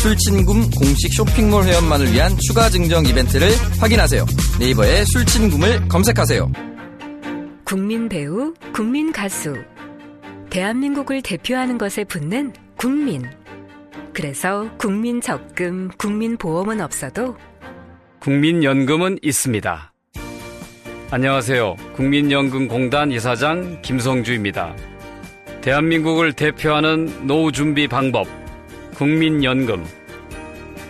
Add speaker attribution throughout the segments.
Speaker 1: 술친굼 공식 쇼핑몰 회원만을 위한 추가 증정 이벤트를 확인하세요. 네이버에 술친굼을 검색하세요.
Speaker 2: 국민 배우, 국민 가수. 대한민국을 대표하는 것에 붙는 국민. 그래서 국민 적금, 국민 보험은 없어도
Speaker 3: 국민연금은 있습니다. 안녕하세요. 국민연금공단 이사장 김성주입니다. 대한민국을 대표하는 노후 준비 방법, 국민연금.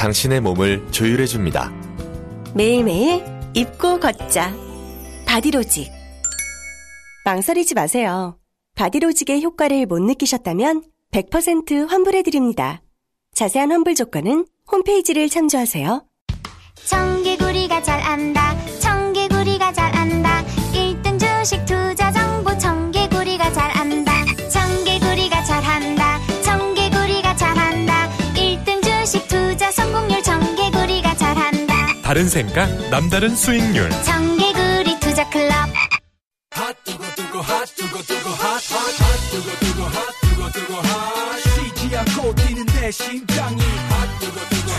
Speaker 4: 당신의 몸을 조율해 줍니다.
Speaker 5: 매일매일 입고 걷자. 바디로직. 망설이지 마세요. 바디로직의 효과를 못 느끼셨다면 100% 환불해 드립니다. 자세한 환불 조건은 홈페이지를 참조하세요.
Speaker 6: 청개구리가 잘 안다. 청개구리가 잘 안다. 1등 주식 투자 정
Speaker 7: 다른 생각, 남다른 수익률.
Speaker 6: 청개구리 투자 클럽.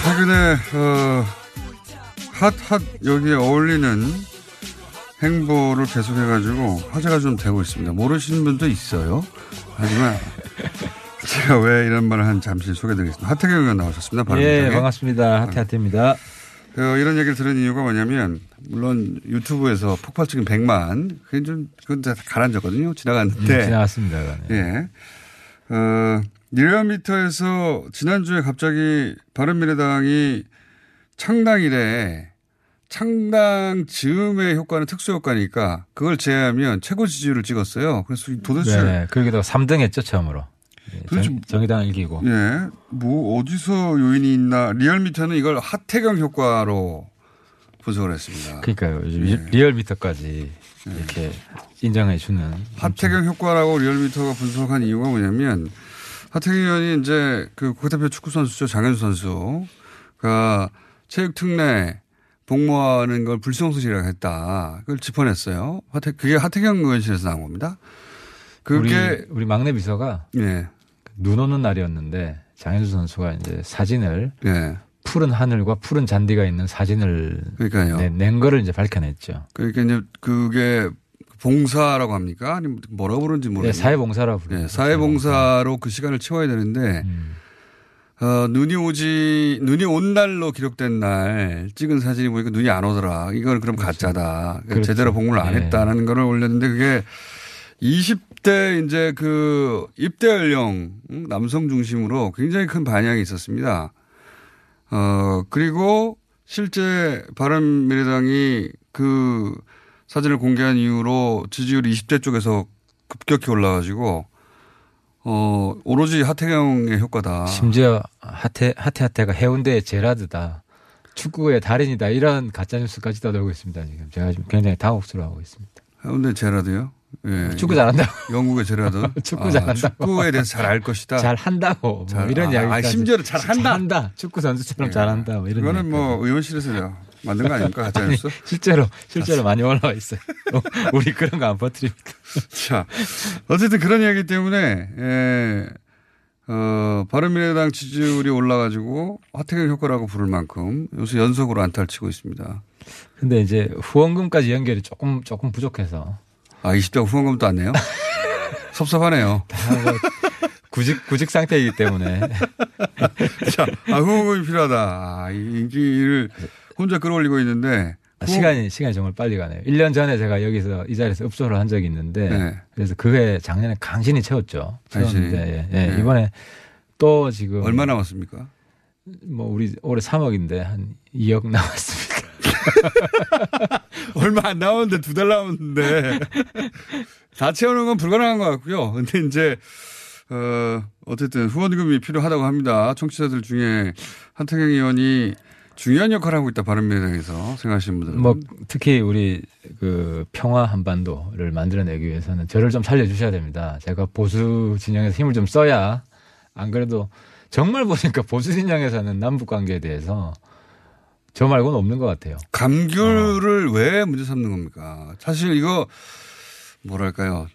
Speaker 8: 최근에 어, 핫핫 여기에 어울리는 행보를 계속해가지고 화제가 좀 되고 있습니다. 모르시는 분도 있어요. 하지만 제가 왜 이런 말을 한 잠시 소개드리겠습니다. 하태경 의원 나오셨습니다.
Speaker 9: 예, 반갑습니다. 하태하태입니다.
Speaker 8: 어, 이런 얘기를 들은 이유가 뭐냐면 물론 유튜브에서 폭발적인 100만 그게 좀 그건 다 가라앉았거든요. 지나갔는데
Speaker 9: 음, 지나갔습니다.
Speaker 8: 예. 어, 리얼미터에서 지난주에 갑자기 바른미래당이 창당 이래 창당 즈음의 효과는 특수 효과니까 그걸 제외하면 최고 지지율을 찍었어요. 그래서 도대체
Speaker 9: 네, 그러기도 3등 했죠, 처음으로.
Speaker 8: 도대체
Speaker 9: 정, 정의당 이기고.
Speaker 8: 예. 뭐 어디서 요인이 있나 리얼미터는 이걸 하태경 효과로 분석을 했습니다.
Speaker 9: 그러니까요. 요즘
Speaker 8: 예.
Speaker 9: 리얼미터까지 이렇게 인정해 주는
Speaker 8: 하태경 효과라고 리얼미터가 분석한 이유가 뭐냐면 하태경 의원이 이제 그 국대표 축구 선수죠 장현수 선수가 체육 특례 복무하는 걸 불성실이라고 했다. 그걸 짚어냈어요. 하태 그게 하태경 의원실에서 나온 겁니다. 그게
Speaker 9: 우리, 우리 막내 비서가
Speaker 8: 예.
Speaker 9: 눈 오는 날이었는데 장현수 선수가 이제 사진을
Speaker 8: 예.
Speaker 9: 푸른 하늘과 푸른 잔디가 있는 사진을
Speaker 8: 그러니까요.
Speaker 9: 낸, 낸 거를 이제 밝혀냈죠.
Speaker 8: 그러니까 이제 그게 봉사라고 합니까? 아니면 뭐라고 부르는지 모르겠어요.
Speaker 9: 네, 사회봉사라고 부르죠.
Speaker 8: 네, 사회봉사로 그 시간을 채워야 되는데
Speaker 9: 음.
Speaker 8: 어, 눈이 오지 눈이 온 날로 기록된 날 찍은 사진이 보니까 눈이 안 오더라. 이건 그럼 가짜다.
Speaker 9: 그렇죠.
Speaker 8: 제대로 복무를 안
Speaker 9: 네.
Speaker 8: 했다는 거를 올렸는데 그게 20 대 이제 그 입대 연령 음, 남성 중심으로 굉장히 큰 반향이 있었습니다. 어, 그리고 실제 바른미래당이 그 사진을 공개한 이후로 지지율이 20대 쪽에서 급격히 올라가지고 어, 오로지 하태경의 효과다.
Speaker 9: 심지어 하태 하태 하태가 해운대의 제라드다. 축구의 달인이다. 이런 가짜 뉴스까지 떠돌고 있습니다. 지금 제가 지금 굉장히 당혹스러워하고 있습니다.
Speaker 8: 해운대 제라드요? 예.
Speaker 9: 축구 잘한다고.
Speaker 8: 영국의 제라드.
Speaker 9: 축구
Speaker 8: 아,
Speaker 9: 잘한다고.
Speaker 8: 축구에 대해서 잘 알 것이다.
Speaker 9: 잘 한다고.
Speaker 8: 잘-
Speaker 9: 뭐 이런
Speaker 8: 아,
Speaker 9: 이야기.
Speaker 8: 아, 심지어는 잘 한다.
Speaker 9: 한다. 축구 선수처럼
Speaker 8: 예.
Speaker 9: 잘한다. 뭐 이런.
Speaker 8: 그거는 뭐 의원실에서 만든 거 아닙니까? 가짜 뉴스?
Speaker 9: 실제로 실제로 많이 올라와 있어요. 우리 그런 거 안 퍼뜨립니다.
Speaker 8: 자, 어쨌든 그런 이야기 때문에, 예, 어, 바른미래당 지지율이 올라가지고 하태경 효과라고 부를 만큼 요새 연속으로 안타를 치고 있습니다.
Speaker 9: 근데 이제 후원금까지 연결이 조금 조금 부족해서
Speaker 8: 아, 20대 후원금도 안 내요? 섭섭하네요.
Speaker 9: 구직 구직 상태이기 때문에
Speaker 8: 자, 아, 후원금이 필요하다. 아, 이 인기를 혼자 끌어올리고 있는데
Speaker 9: 아, 시간이 시간이 정말 빨리 가네요. 1년 전에 제가 여기서 이 자리에서 읍소를 한 적이 있는데
Speaker 8: 네.
Speaker 9: 그래서 그해 작년에 강신이 채웠죠. 채웠는데 예, 예.
Speaker 8: 네.
Speaker 9: 이번에 또 지금
Speaker 8: 얼마 남았습니까?
Speaker 9: 뭐 우리 올해 3억인데 한 2억 남았습니다.
Speaker 8: 얼마 안 남았는데 두 달 남았는데 다 채우는 건 불가능한 것 같고요. 근데 이제 어 어쨌든 후원금이 필요하다고 합니다. 청취자들 중에 한태경 의원이 중요한 역할을 하고 있다 바른미래당에서 생각하시는 분들은
Speaker 9: 뭐 특히 우리 그 평화 한반도를 만들어내기 위해서는 저를 좀 살려주셔야 됩니다. 제가 보수 진영에서 힘을 좀 써야 안 그래도 정말 보니까 보수 진영에서는 남북 관계에 대해서 저 말고는 없는 것 같아요.
Speaker 8: 감귤을 왜 문제 삼는 겁니까? 사실 이거 뭐랄까요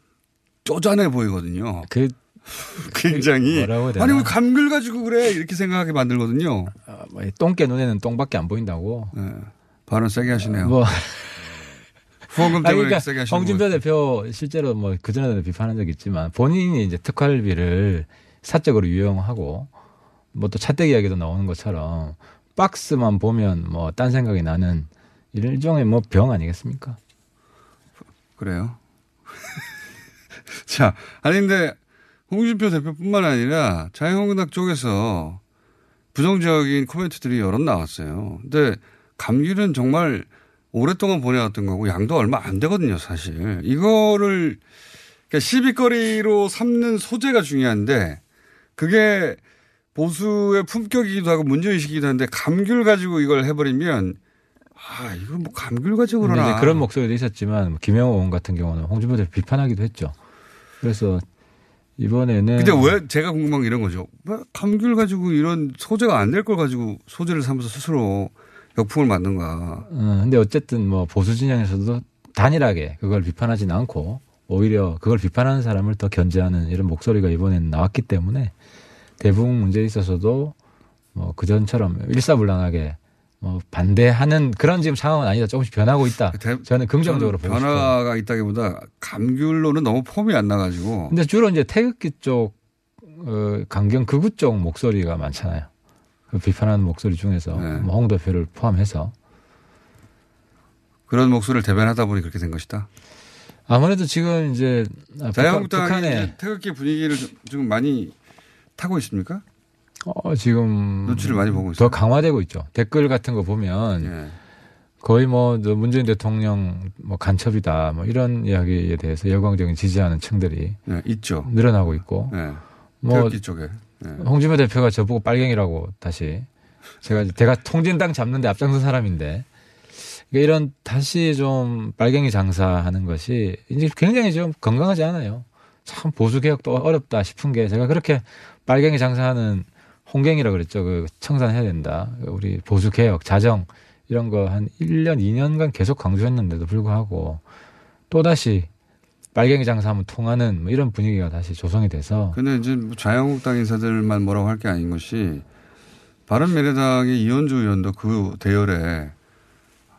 Speaker 8: 쪼잔해 보이거든요.
Speaker 9: 그
Speaker 8: 굉장히
Speaker 9: 되나?
Speaker 8: 아니 왜 감귤 가지고 그래 이렇게 생각하게 만들거든요.
Speaker 9: 뭐 똥개 눈에는 똥밖에 안 보인다고.
Speaker 8: 네. 발언 세게 하시네요.
Speaker 9: 뭐
Speaker 8: 후원금 때문에
Speaker 9: 아니, 그러니까
Speaker 8: 세게 하시는
Speaker 9: 홍준표 대표 실제로 뭐 그전에도 비판한 적이 있지만 본인이 이제 특활비를 사적으로 유용하고 뭐 또 차떼기 이야기도 나오는 것처럼 박스만 보면 뭐 딴 생각이 나는 일종의 뭐 병 아니겠습니까?
Speaker 8: 그래요. 자, 아니 근데 홍준표 대표뿐만 아니라 자유한국당 쪽에서 부정적인 코멘트들이 여러 나왔어요. 근데 감귤은 정말 오랫동안 보내왔던 거고 양도 얼마 안 되거든요, 사실. 이거를 그러니까 시비거리로 삼는 소재가 중요한데 그게 보수의 품격이기도 하고 문제의식이기도 한데 감귤 가지고 이걸 해버리면 아, 이거 뭐 감귤 가지고 그러나.
Speaker 9: 그런 목소리도 있었지만 뭐 김영호 의원 같은 경우는 홍준표 대표 비판하기도 했죠. 그래서 이번에는
Speaker 8: 근데 왜 제가 궁금한 게 이런 거죠. 왜 감귤 가지고 이런 소재가 안 될 걸 가지고 소재를 삼아서 스스로 역풍을 맞는가.
Speaker 9: 어, 근데 어쨌든 뭐 보수 진영에서도 단일하게 그걸 비판하진 않고 오히려 그걸 비판하는 사람을 더 견제하는 이런 목소리가 이번에는 나왔기 때문에 대부분 문제에 있어서도 뭐 그전처럼 일사불란하게 뭐 반대하는 그런 지금 상황은 아니다. 조금씩 변하고 있다. 저는 긍정적으로 보고 싶어요.
Speaker 8: 변화가 있다기보다 감귤로는 너무 폼이 안 나가지고.
Speaker 9: 근데 주로 이제 태극기 쪽, 어, 강경 극우 쪽 목소리가 많잖아요. 그 비판하는 목소리 중에서
Speaker 8: 네.
Speaker 9: 뭐 홍 대표를 포함해서
Speaker 8: 그런 목소리를 대변하다 보니 그렇게 된 것이다.
Speaker 9: 아무래도 지금 이제 아,
Speaker 8: 자유한국당이 이제 태극기 분위기를 좀- 많이 타고 있습니까?
Speaker 9: 어, 지금
Speaker 8: 눈치를 많이 보고
Speaker 9: 더 강화되고 있죠. 댓글 같은 거 보면
Speaker 8: 예.
Speaker 9: 거의 뭐 문재인 대통령 뭐 간첩이다 뭐 이런 이야기에 대해서 열광적인 지지하는 층들이
Speaker 8: 네, 있죠.
Speaker 9: 늘어나고 있고
Speaker 8: 네.
Speaker 9: 뭐
Speaker 8: 쪽에. 네.
Speaker 9: 홍준표 대표가 저보고 빨갱이라고 다시 제가 제가 통진당 잡는데 앞장선 사람인데 그러니까 이런 다시 좀 빨갱이 장사하는 것이 이제 굉장히 좀 건강하지 않아요. 참 보수 개혁도 어렵다 싶은 게 제가 그렇게 빨갱이 장사하는 홍갱이라 그랬죠. 그 청산해야 된다. 우리 보수 개혁, 자정 이런 거 한 1년, 2년간 계속 강조했는데도 불구하고 또 다시 빨갱이 장사하면 통하는 뭐 이런 분위기가 다시 조성이 돼서
Speaker 8: 근데 이제 뭐 자유한국당 인사들만 뭐라고 할 게 아닌 것이 바른미래당의 이현주 의원도 그 대열에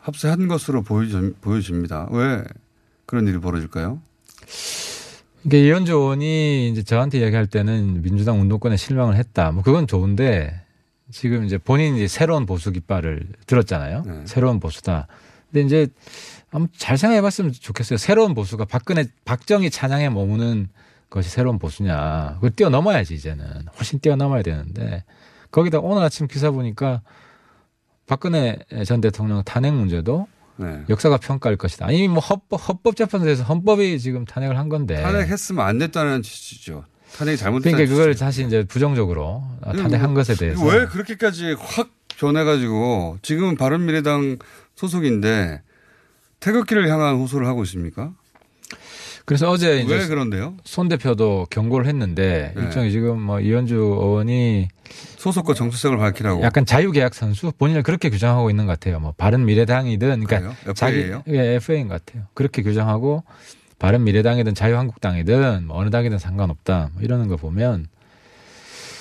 Speaker 8: 합세한 것으로 보여집니다. 왜 그런 일이 벌어질까요?
Speaker 9: 이게 이현주 의원이 이제 저한테 이야기할 때는 민주당 운동권에 실망을 했다. 뭐 그건 좋은데 지금 이제 본인이 이제 새로운 보수 깃발을 들었잖아요.
Speaker 8: 네.
Speaker 9: 새로운 보수다. 근데 이제 한번 잘 생각해 봤으면 좋겠어요. 새로운 보수가 박근혜, 박정희 찬양에 머무는 것이 새로운 보수냐. 그걸 뛰어넘어야지 이제는. 훨씬 뛰어넘어야 되는데 거기다 오늘 아침 기사 보니까 박근혜 전 대통령 탄핵 문제도
Speaker 8: 네.
Speaker 9: 역사가 평가할 것이다. 아니 뭐 헌법, 헌법재판소에서 헌법이 지금 탄핵을 한 건데.
Speaker 8: 탄핵했으면 안 됐다는 취지죠. 탄핵이 잘못됐다는
Speaker 9: 그러니까 그걸 다시 이제 부정적으로 아, 탄핵한 것에 대해서
Speaker 8: 왜 그렇게까지 확 변해가지고 지금은 바른미래당 소속인데 태극기를 향한 호소를 하고 있습니까?
Speaker 9: 그래서 어제 이제
Speaker 8: 왜 그런데요?
Speaker 9: 손 대표도 경고를 했는데
Speaker 8: 네.
Speaker 9: 일종의 지금 뭐 이현주 의원이
Speaker 8: 소속과 정체성을 밝히라고.
Speaker 9: 약간 자유계약 선수 본인을 그렇게 규정하고 있는 것 같아요. 뭐 바른 미래당이든 그러니까
Speaker 8: 그래요?
Speaker 9: 자기
Speaker 8: FA 예요?
Speaker 9: 예, FA인 것 같아요. 그렇게 규정하고 바른 미래당이든 자유한국당이든 뭐 어느 당이든 상관없다. 뭐 이러는 거 보면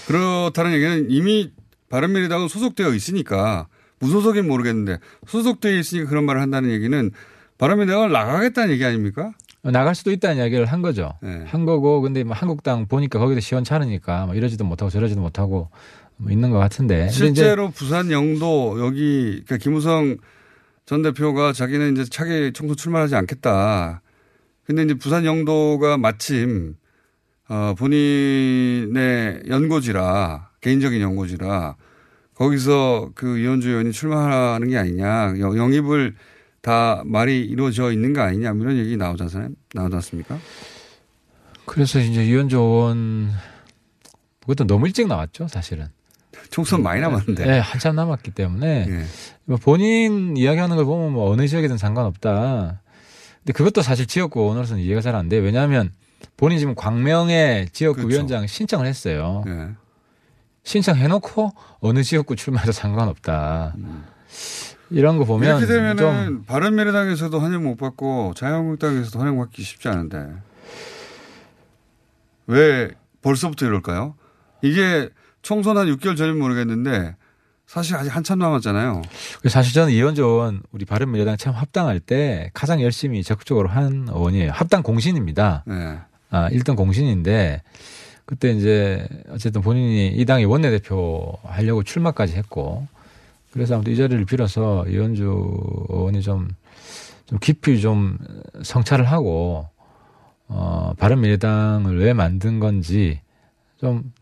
Speaker 8: 그렇다는 얘기는 이미 바른 미래당은 소속되어 있으니까 무소속인 모르겠는데 소속되어 있으니까 그런 말을 한다는 얘기는 바른 미래당을 나가겠다는 얘기 아닙니까?
Speaker 9: 나갈 수도 있다는 이야기를 한 거죠.
Speaker 8: 네.
Speaker 9: 한 거고 근데 뭐 한국당 보니까 거기도 시원찮으니까 뭐 이러지도 못하고 저러지도 못하고 뭐 있는 것 같은데.
Speaker 8: 실제로 부산 영도 여기 그러니까 김우성 전 대표가 자기는 이제 차기 총선 출마하지 않겠다. 근데 이제 부산 영도가 마침 어 본인의 연고지라 개인적인 연고지라 거기서 그 이현주 의원이 출마하는 게 아니냐 영- 영입을 다 말이 이루어져 있는 거 아니냐 뭐 이런 얘기 나오잖아요. 나오지 않습니까?
Speaker 9: 그래서 이제 유현조 의원 그것도 너무 일찍 나왔죠, 사실은.
Speaker 8: 총선 많이 남았는데.
Speaker 9: 네, 한참 남았기 때문에 뭐 본인 이야기하는 걸 보면 뭐 어느 지역이든 상관없다. 근데 그것도 사실 지역구원으로서는 이해가 잘 안 돼 요. 왜냐하면 본인 지금 광명의 지역구
Speaker 8: 그렇죠.
Speaker 9: 위원장 신청을 했어요.
Speaker 8: 네.
Speaker 9: 신청해놓고 어느 지역구 출마해도 상관없다. 이런 거 보면
Speaker 8: 이렇게 되면은
Speaker 9: 좀
Speaker 8: 바른미래당에서도 환영 못 받고 자유한국당에서도 환영 받기 쉽지 않은데 왜 벌써부터 이럴까요? 이게 총선 한 6개월 전이면 모르겠는데 사실 아직 한참 남았잖아요.
Speaker 9: 사실 저는 의원 우리 바른미래당 처음 합당할 때 가장 열심히 적극적으로 한 의원이에요. 합당 공신입니다.
Speaker 8: 네.
Speaker 9: 아, 1등 공신인데 그때 이제 어쨌든 본인이 이 당의 원내대표 하려고 출마까지 했고 그래서 아무튼 이 자리를 빌어서 이현주 의원이 좀, 좀 깊이 좀 성찰을 하고 어, 바른미래당을 왜 만든 건지 좀,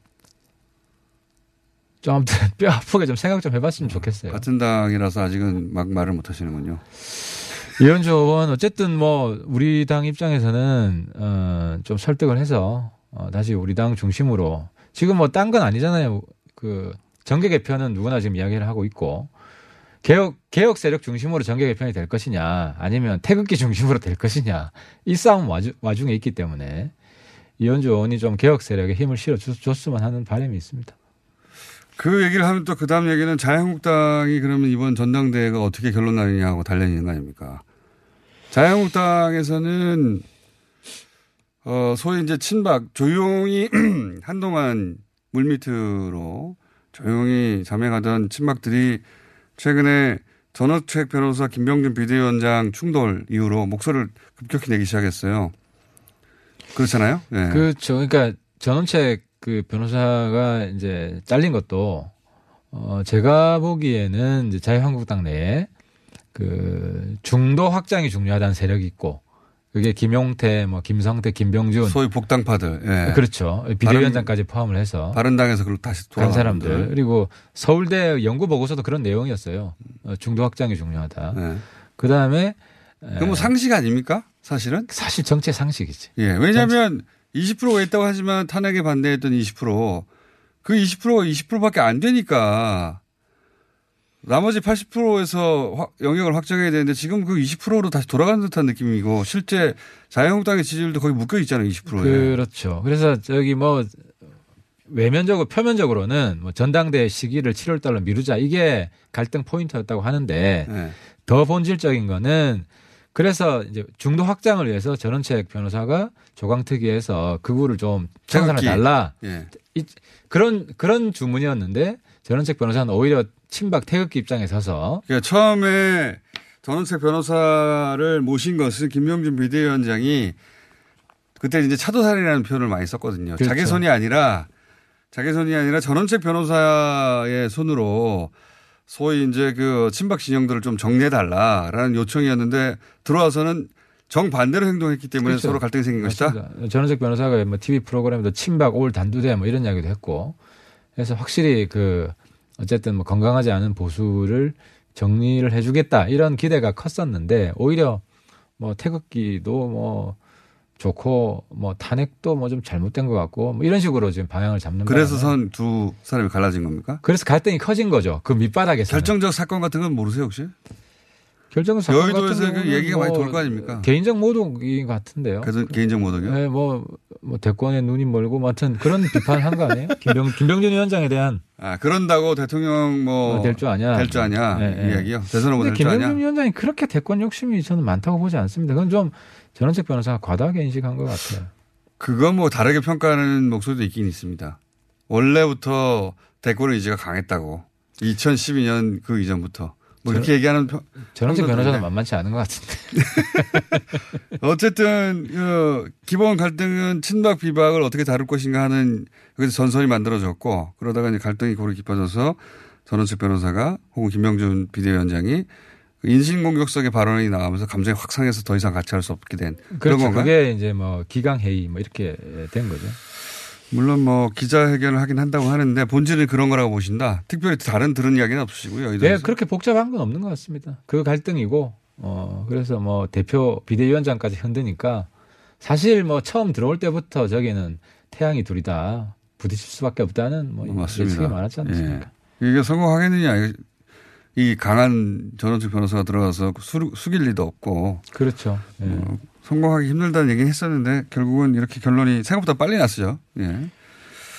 Speaker 9: 좀 아무튼 뼈 아프게 좀 생각 좀 해봤으면 좋겠어요.
Speaker 8: 같은 당이라서 아직은 막 말을 못 하시는군요.
Speaker 9: 이현주 의원 어쨌든 뭐 우리 당 입장에서는 어 좀 설득을 해서 어 다시 우리 당 중심으로 지금 뭐 딴 건 아니잖아요. 그 정계 개편은 누구나 지금 이야기를 하고 있고 개혁 개혁 세력 중심으로 정계 개편이 될 것이냐 아니면 태극기 중심으로 될 것이냐 이 싸움 와주, 와중에 있기 때문에 이현주 의원이 좀 개혁 세력에 힘을 실어 줬- 줬으면 하는 바람이 있습니다.
Speaker 8: 그 얘기를 하면 또 그 다음 얘기는 자유한국당이 그러면 이번 전당대회가 어떻게 결론 나느냐고 달려있는 거 아닙니까? 자유한국당에서는 어, 소위 이제 친박 조용히 한동안 물밑으로 조용히 잠해가던 친박들이 최근에 전호책 변호사 김병준 비대위원장 충돌 이후로 목소리를 급격히 내기 시작했어요. 그렇잖아요? 네.
Speaker 9: 그렇죠. 그러니까 전원책 그 변호사가 이제 잘린 것도 어 제가 보기에는 이제 자유한국당 내에 그 중도 확장이 중요하다는 세력이 있고 그게 김용태, 뭐 김성태, 김병준
Speaker 8: 소위 복당파들. 예.
Speaker 9: 그렇죠. 비대위원장까지 포함을 해서
Speaker 8: 바른당에서 그걸 다시
Speaker 9: 간
Speaker 8: 돌아간
Speaker 9: 사람들
Speaker 8: 분들.
Speaker 9: 그리고 서울대 연구 보고서도 그런 내용이었어요. 어, 중도 확장이 중요하다.
Speaker 8: 네.
Speaker 9: 그 다음에
Speaker 8: 그건 뭐 상식 아닙니까? 사실은?
Speaker 9: 사실 정치 상식이지.
Speaker 8: 예. 왜냐하면 20%가 있다고 하지만 탄핵에 반대했던 20%. 그 20%가 20%밖에 안 되니까 나머지 80%에서 영역을 확정해야 되는데 지금 그 20%로 다시 돌아가는 듯한 느낌이고 실제 자유한국당의 지지율도 거기 묶여 있잖아요. 20%에.
Speaker 9: 그렇죠. 그래서 저기 뭐 외면적으로 표면적으로는 뭐 전당대회 시기를 7월 달로 미루자 이게 갈등 포인트였다고 하는데
Speaker 8: 네.
Speaker 9: 더 본질적인 거는 그래서 이제 중도 확장을 위해서 전원책 변호사가 조강특위에서 그구를 좀 청산해
Speaker 8: 태극기.
Speaker 9: 달라.
Speaker 8: 예.
Speaker 9: 이- 그런 그런 주문이었는데 전원책 변호사는 오히려 친박 태극기 입장에 서서
Speaker 8: 그러니까 처음에 전원책 변호사를 모신 것은 김명준 비대위원장이 그때 이제 차도살이라는 표현을 많이 썼거든요.
Speaker 9: 그렇죠.
Speaker 8: 자기 손이 아니라 자기 손이 아니라 전원책 변호사의 손으로 소위 이제 그 친박 진영들을 좀 정리해 달라라는 요청이었는데 들어와서는 정반대로 행동했기 때문에
Speaker 9: 그렇죠.
Speaker 8: 서로 갈등이 생긴 것이다.
Speaker 9: 맞습니다. 전원책 변호사가 뭐 TV 프로그램에도 친박 올 단두대 뭐 이런 이야기도 했고 그래서 확실히 그 어쨌든 뭐 건강하지 않은 보수를 정리를 해주겠다 이런 기대가 컸었는데 오히려 뭐 태극기도 뭐 좋고 뭐 탄핵도 뭐 좀 잘못된 것 같고 뭐 이런 식으로 지금 방향을 잡는
Speaker 8: 그래서 선 두 사람이 갈라진 겁니까?
Speaker 9: 그래서 갈등이 커진 거죠. 그 밑바닥에서
Speaker 8: 결정적 사건 같은 건 모르세요 혹시?
Speaker 9: 결정 사건
Speaker 8: 여의도에서 그 얘기가 많이 뭐돌거 아닙니까?
Speaker 9: 개인적 모독인 것 같은데요.
Speaker 8: 그래서 개인적 모독이요?
Speaker 9: 네, 뭐, 뭐 대권에 눈이 멀고, 뭐 하여튼 그런 비판한 거 아니에요? 김병, 김병준 위원장에 대한
Speaker 8: 아 그런다고 대통령 뭐
Speaker 9: 될 줄 아냐?
Speaker 8: 될 줄 아냐
Speaker 9: 네, 네.
Speaker 8: 이야기요. 대선 후보
Speaker 9: 근데
Speaker 8: 될줄 아냐?
Speaker 9: 김병준 위원장이 그렇게 대권 욕심이 저는 많다고 보지 않습니다. 그건 좀 전원책 변호사가 과다하게 인식한 것 같아요.
Speaker 8: 그거 뭐 다르게 평가하는 목소리도 있긴 있습니다. 원래부터 대권 의지가 강했다고. 2012년 그 이전부터 뭐 이렇게 얘기하는 평론가들인데.
Speaker 9: 변호사는 만만치 않은 것 같은데.
Speaker 8: 어쨌든 그 기본 갈등은 친박 비박을 어떻게 다룰 것인가 하는 여기서 전선이 만들어졌고 그러다가 이제 갈등이 고루 깊어져서 전원책 변호사가 혹은 김명준 비대위원장이 그 인신공격성의 발언이 나오면서 감정이 확 상해서 더 이상 같이 할 수 없게 된 그런
Speaker 9: 그렇죠.
Speaker 8: 건가요?
Speaker 9: 그게 이제 뭐 기강 회의 뭐 이렇게 된 거죠.
Speaker 8: 물론 뭐 기자회견을 하긴 한다고 하는데 본질은 그런 거라고 보신다. 특별히 다른 들은 이야기는 없으시고요. 이
Speaker 9: 네. 그렇게 복잡한 건 없는 것 같습니다. 그 갈등이고, 어, 그래서 뭐 대표 비대위원장까지 흔드니까 사실 뭐 처음 들어올 때부터 저기는 태양이 둘이다 부딪힐 수밖에 없다는 뭐 예측이. 많았지 않습니까?
Speaker 8: 예. 이게 성공하겠느냐. 이 강한 전원책 변호사가 들어가서 수, 숙일 리도 없고.
Speaker 9: 그렇죠. 예.
Speaker 8: 어, 성공하기 힘들다는 얘기는 했었는데 결국은 이렇게 결론이 생각보다 빨리 났어요. 예.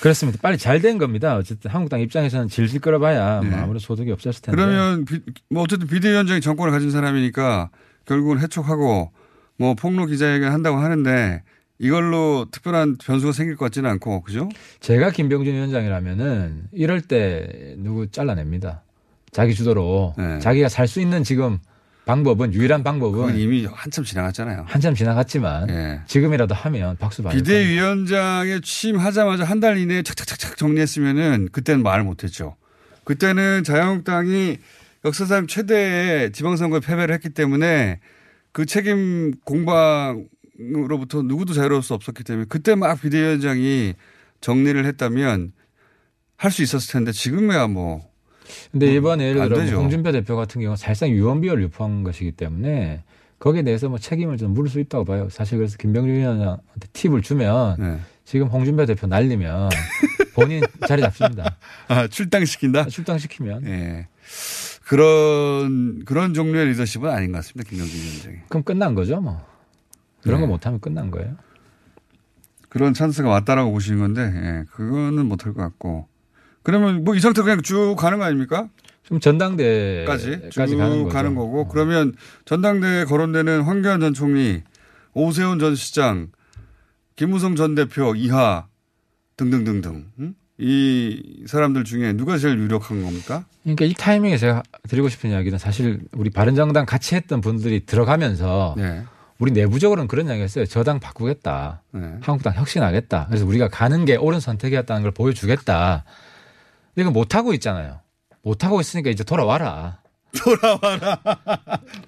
Speaker 9: 그렇습니다. 빨리 잘 된 겁니다. 어쨌든 한국당 입장에서는 질질 끌어봐야 뭐
Speaker 8: 네.
Speaker 9: 아무런 소득이 없었을 텐데.
Speaker 8: 그러면 비- 뭐 어쨌든 비대위원장이 정권을 가진 사람이니까 결국은 해촉하고 뭐 폭로 기자회견 한다고 하는데 이걸로 특별한 변수가 생길 것 같지는 않고 그죠?
Speaker 9: 제가 김병준 위원장이라면은 이럴 때 누구 잘라냅니다. 자기 주도로 자기가 살 수 있는 지금 방법은 유일한 방법은
Speaker 8: 네. 이미 한참 지나갔잖아요.
Speaker 9: 한참 지나갔지만
Speaker 8: 예.
Speaker 9: 지금이라도 하면 박수 받을.
Speaker 8: 비대위원장에 취임하자마자 한 달 이내에 착착착착 정리했으면은 그때는 말을 못했죠. 그때는 자유한국당이 역사상 최대의 지방선거에 패배를 했기 때문에 그 책임 공방으로부터 누구도 자유로울 수 없었기 때문에 그때 막 비대위원장이 정리를 했다면 할 수 있었을 텐데 지금이야 뭐.
Speaker 9: 근데 이번에 예를
Speaker 8: 안
Speaker 9: 들어. 뭐 홍준표 대표 같은 경우는 사실상 유언비어를 유포한 것이기 때문에 거기에 대해서 뭐 책임을 좀 물을 수 있다고 봐요. 사실 그래서 김병준 위원장한테 팁을 주면
Speaker 8: 네.
Speaker 9: 지금 홍준표 대표 날리면 본인 자리 잡습니다.
Speaker 8: 아, 출당시킨다?
Speaker 9: 출당시키면.
Speaker 8: 예. 그런, 그런 종류의 리더십은 아닌 것 같습니다. 김경진 위원장이.
Speaker 9: 그럼 끝난 거죠, 뭐. 그런
Speaker 8: 네.
Speaker 9: 거 못하면 끝난 거예요.
Speaker 8: 그런 찬스가 왔다라고 보시는 건데, 예, 그거는 못할 것 같고. 그러면 뭐 이 상태 그냥 쭉 가는 거 아닙니까?
Speaker 9: 좀 전당대까지
Speaker 8: 까지 쭉
Speaker 9: 가는
Speaker 8: 가는,
Speaker 9: 거죠. 어.
Speaker 8: 거고 그러면 전당대에 거론되는 황교안 전 총리, 오세훈 전 시장, 김무성 전 대표 이하 등등등등 응? 이 사람들 중에 누가 제일 유력한 겁니까?
Speaker 9: 그러니까 이 타이밍에 제가 드리고 싶은 이야기는 사실 우리 바른정당 같이 했던 분들이 들어가면서
Speaker 8: 네.
Speaker 9: 우리 내부적으로는 그런 이야기 했어요. 저당 바꾸겠다. 한국당 혁신하겠다. 그래서 우리가 가는 게 옳은 선택이었다는 걸 보여주겠다. 이거 못하고 있잖아요. 못하고 있으니까 이제 돌아와라.
Speaker 8: 돌아와라.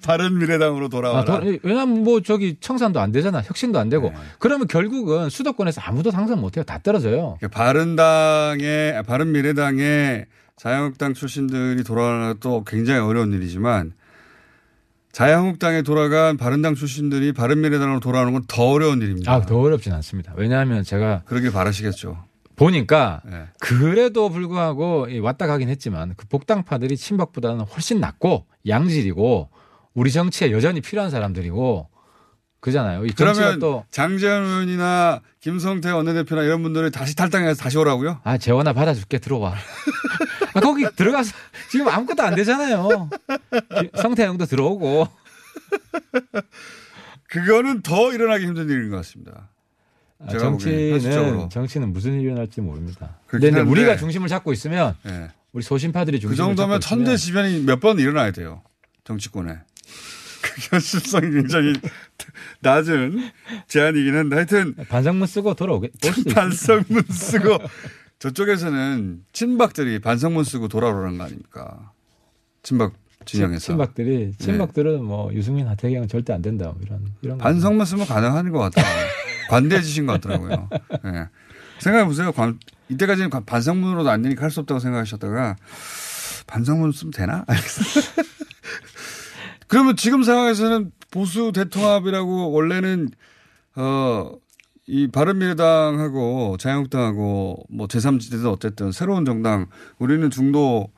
Speaker 8: 바른 미래당으로 돌아와라.
Speaker 9: 아, 도- 왜냐면 뭐 저기 청산도 안 되잖아. 혁신도 안 되고. 그러면 결국은 수도권에서 아무도 당선 못해요. 다 떨어져요.
Speaker 8: 그러니까 바른당의 바른 미래당의 자유한국당 출신들이 돌아가는 것도 굉장히 어려운 일이지만 자유한국당에 돌아간 바른당 출신들이 바른미래당으로 돌아오는 건 더 어려운 일입니다.
Speaker 9: 아, 더 어렵진 않습니다. 왜냐하면 제가
Speaker 8: 그러길 바라시겠죠.
Speaker 9: 보니까
Speaker 8: 네.
Speaker 9: 그래도 불구하고 이 왔다 가긴 했지만 그 복당파들이 친박보다는 훨씬 낫고 양질이고 우리 정치에 여전히 필요한 사람들이고 그잖아요.
Speaker 8: 그러면
Speaker 9: 또
Speaker 8: 장재현 의원이나 김성태 원내대표나 이런 분들이 다시 탈당해서 다시 오라고요?
Speaker 9: 아, 재원아 받아줄게 들어와. 아, 거기 들어가서 지금 아무것도 안 되잖아요. 성태 형도 들어오고.
Speaker 8: 그거는 더 일어나기 힘든 일인 것 같습니다.
Speaker 9: 아. 정치는 정치는 무슨 일이 일어날지 모릅니다.
Speaker 8: 한데.
Speaker 9: 우리가 중심을 잡고 있으면
Speaker 8: 예.
Speaker 9: 우리 소신파들이
Speaker 8: 그
Speaker 9: 중심을
Speaker 8: 정도면
Speaker 9: 잡고 있으면
Speaker 8: 천대지변이 몇 번 일어나야 돼요. 정치권에. 그 현실성이 굉장히 낮은 제안이긴 한데 하여튼
Speaker 9: 반성문 쓰고 돌아오게.
Speaker 8: 반성문 쓰고 저쪽에서는 친박들이 반성문 쓰고 돌아오라는 거 아닙니까? 친박 진영에서.
Speaker 9: 친박들이 친박들은 뭐 유승민 하태경 절대 안 된다 뭐 이런 이런 거.
Speaker 8: 반성문 쓰면 가능한 것 같아요. 관대해지신 것 같더라고요. 예. 생각해 보세요. 관- 이때까지는 관- 반성문으로도 안 되니까 할 수 없다고 생각하셨다가 반성문 쓰면 되나? 그러면 지금 상황에서는 보수 대통합이라고 원래는 어, 이 바른미래당하고 자유한국당하고 뭐 제3지대도 어쨌든 새로운 정당 우리는 중도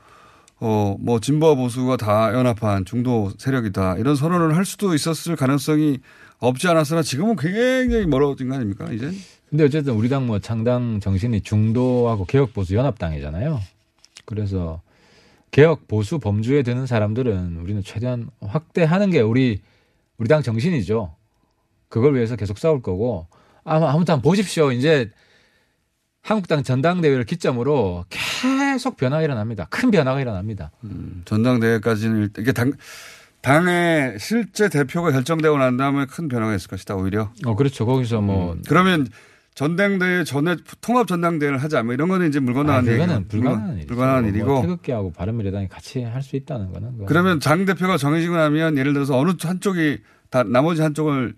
Speaker 8: 어, 뭐 진보와 보수가 다 연합한 중도 세력이다 이런 선언을 할 수도 있었을 가능성이 없지 않았으나 지금은 굉장히 멀어진 거 아닙니까 이제?
Speaker 9: 근데 어쨌든 우리 당 뭐 창당 정신이 중도하고 개혁 보수 연합당이잖아요. 그래서 개혁 보수 범주에 드는 사람들은 우리는 최대한 확대하는 게 우리 우리 당 정신이죠. 그걸 위해서 계속 싸울 거고 아마 아무튼 보십시오. 이제 한국당 전당대회를 기점으로 계속 변화가 일어납니다. 큰 변화가 일어납니다.
Speaker 8: 음, 전당대회까지는 일- 이게 당 당의 실제 대표가 결정되고 난 다음에 큰 변화가 있을 것이다 오히려.
Speaker 9: 어 그렇죠. 거기서 뭐
Speaker 8: 그러면 전당대회 전에 통합 전당대회를 하자 뭐 이런 거는 이제 물 건너간
Speaker 9: 아,
Speaker 8: 얘기고
Speaker 9: 불가능한.
Speaker 8: 불가능한 일이고.
Speaker 9: 뭐 태극기하고 바른미래당이 같이 할 수 있다는 거는
Speaker 8: 그러면 장 대표가 정해지고 나면 예를 들어서 어느 한쪽이 다 나머지 한쪽을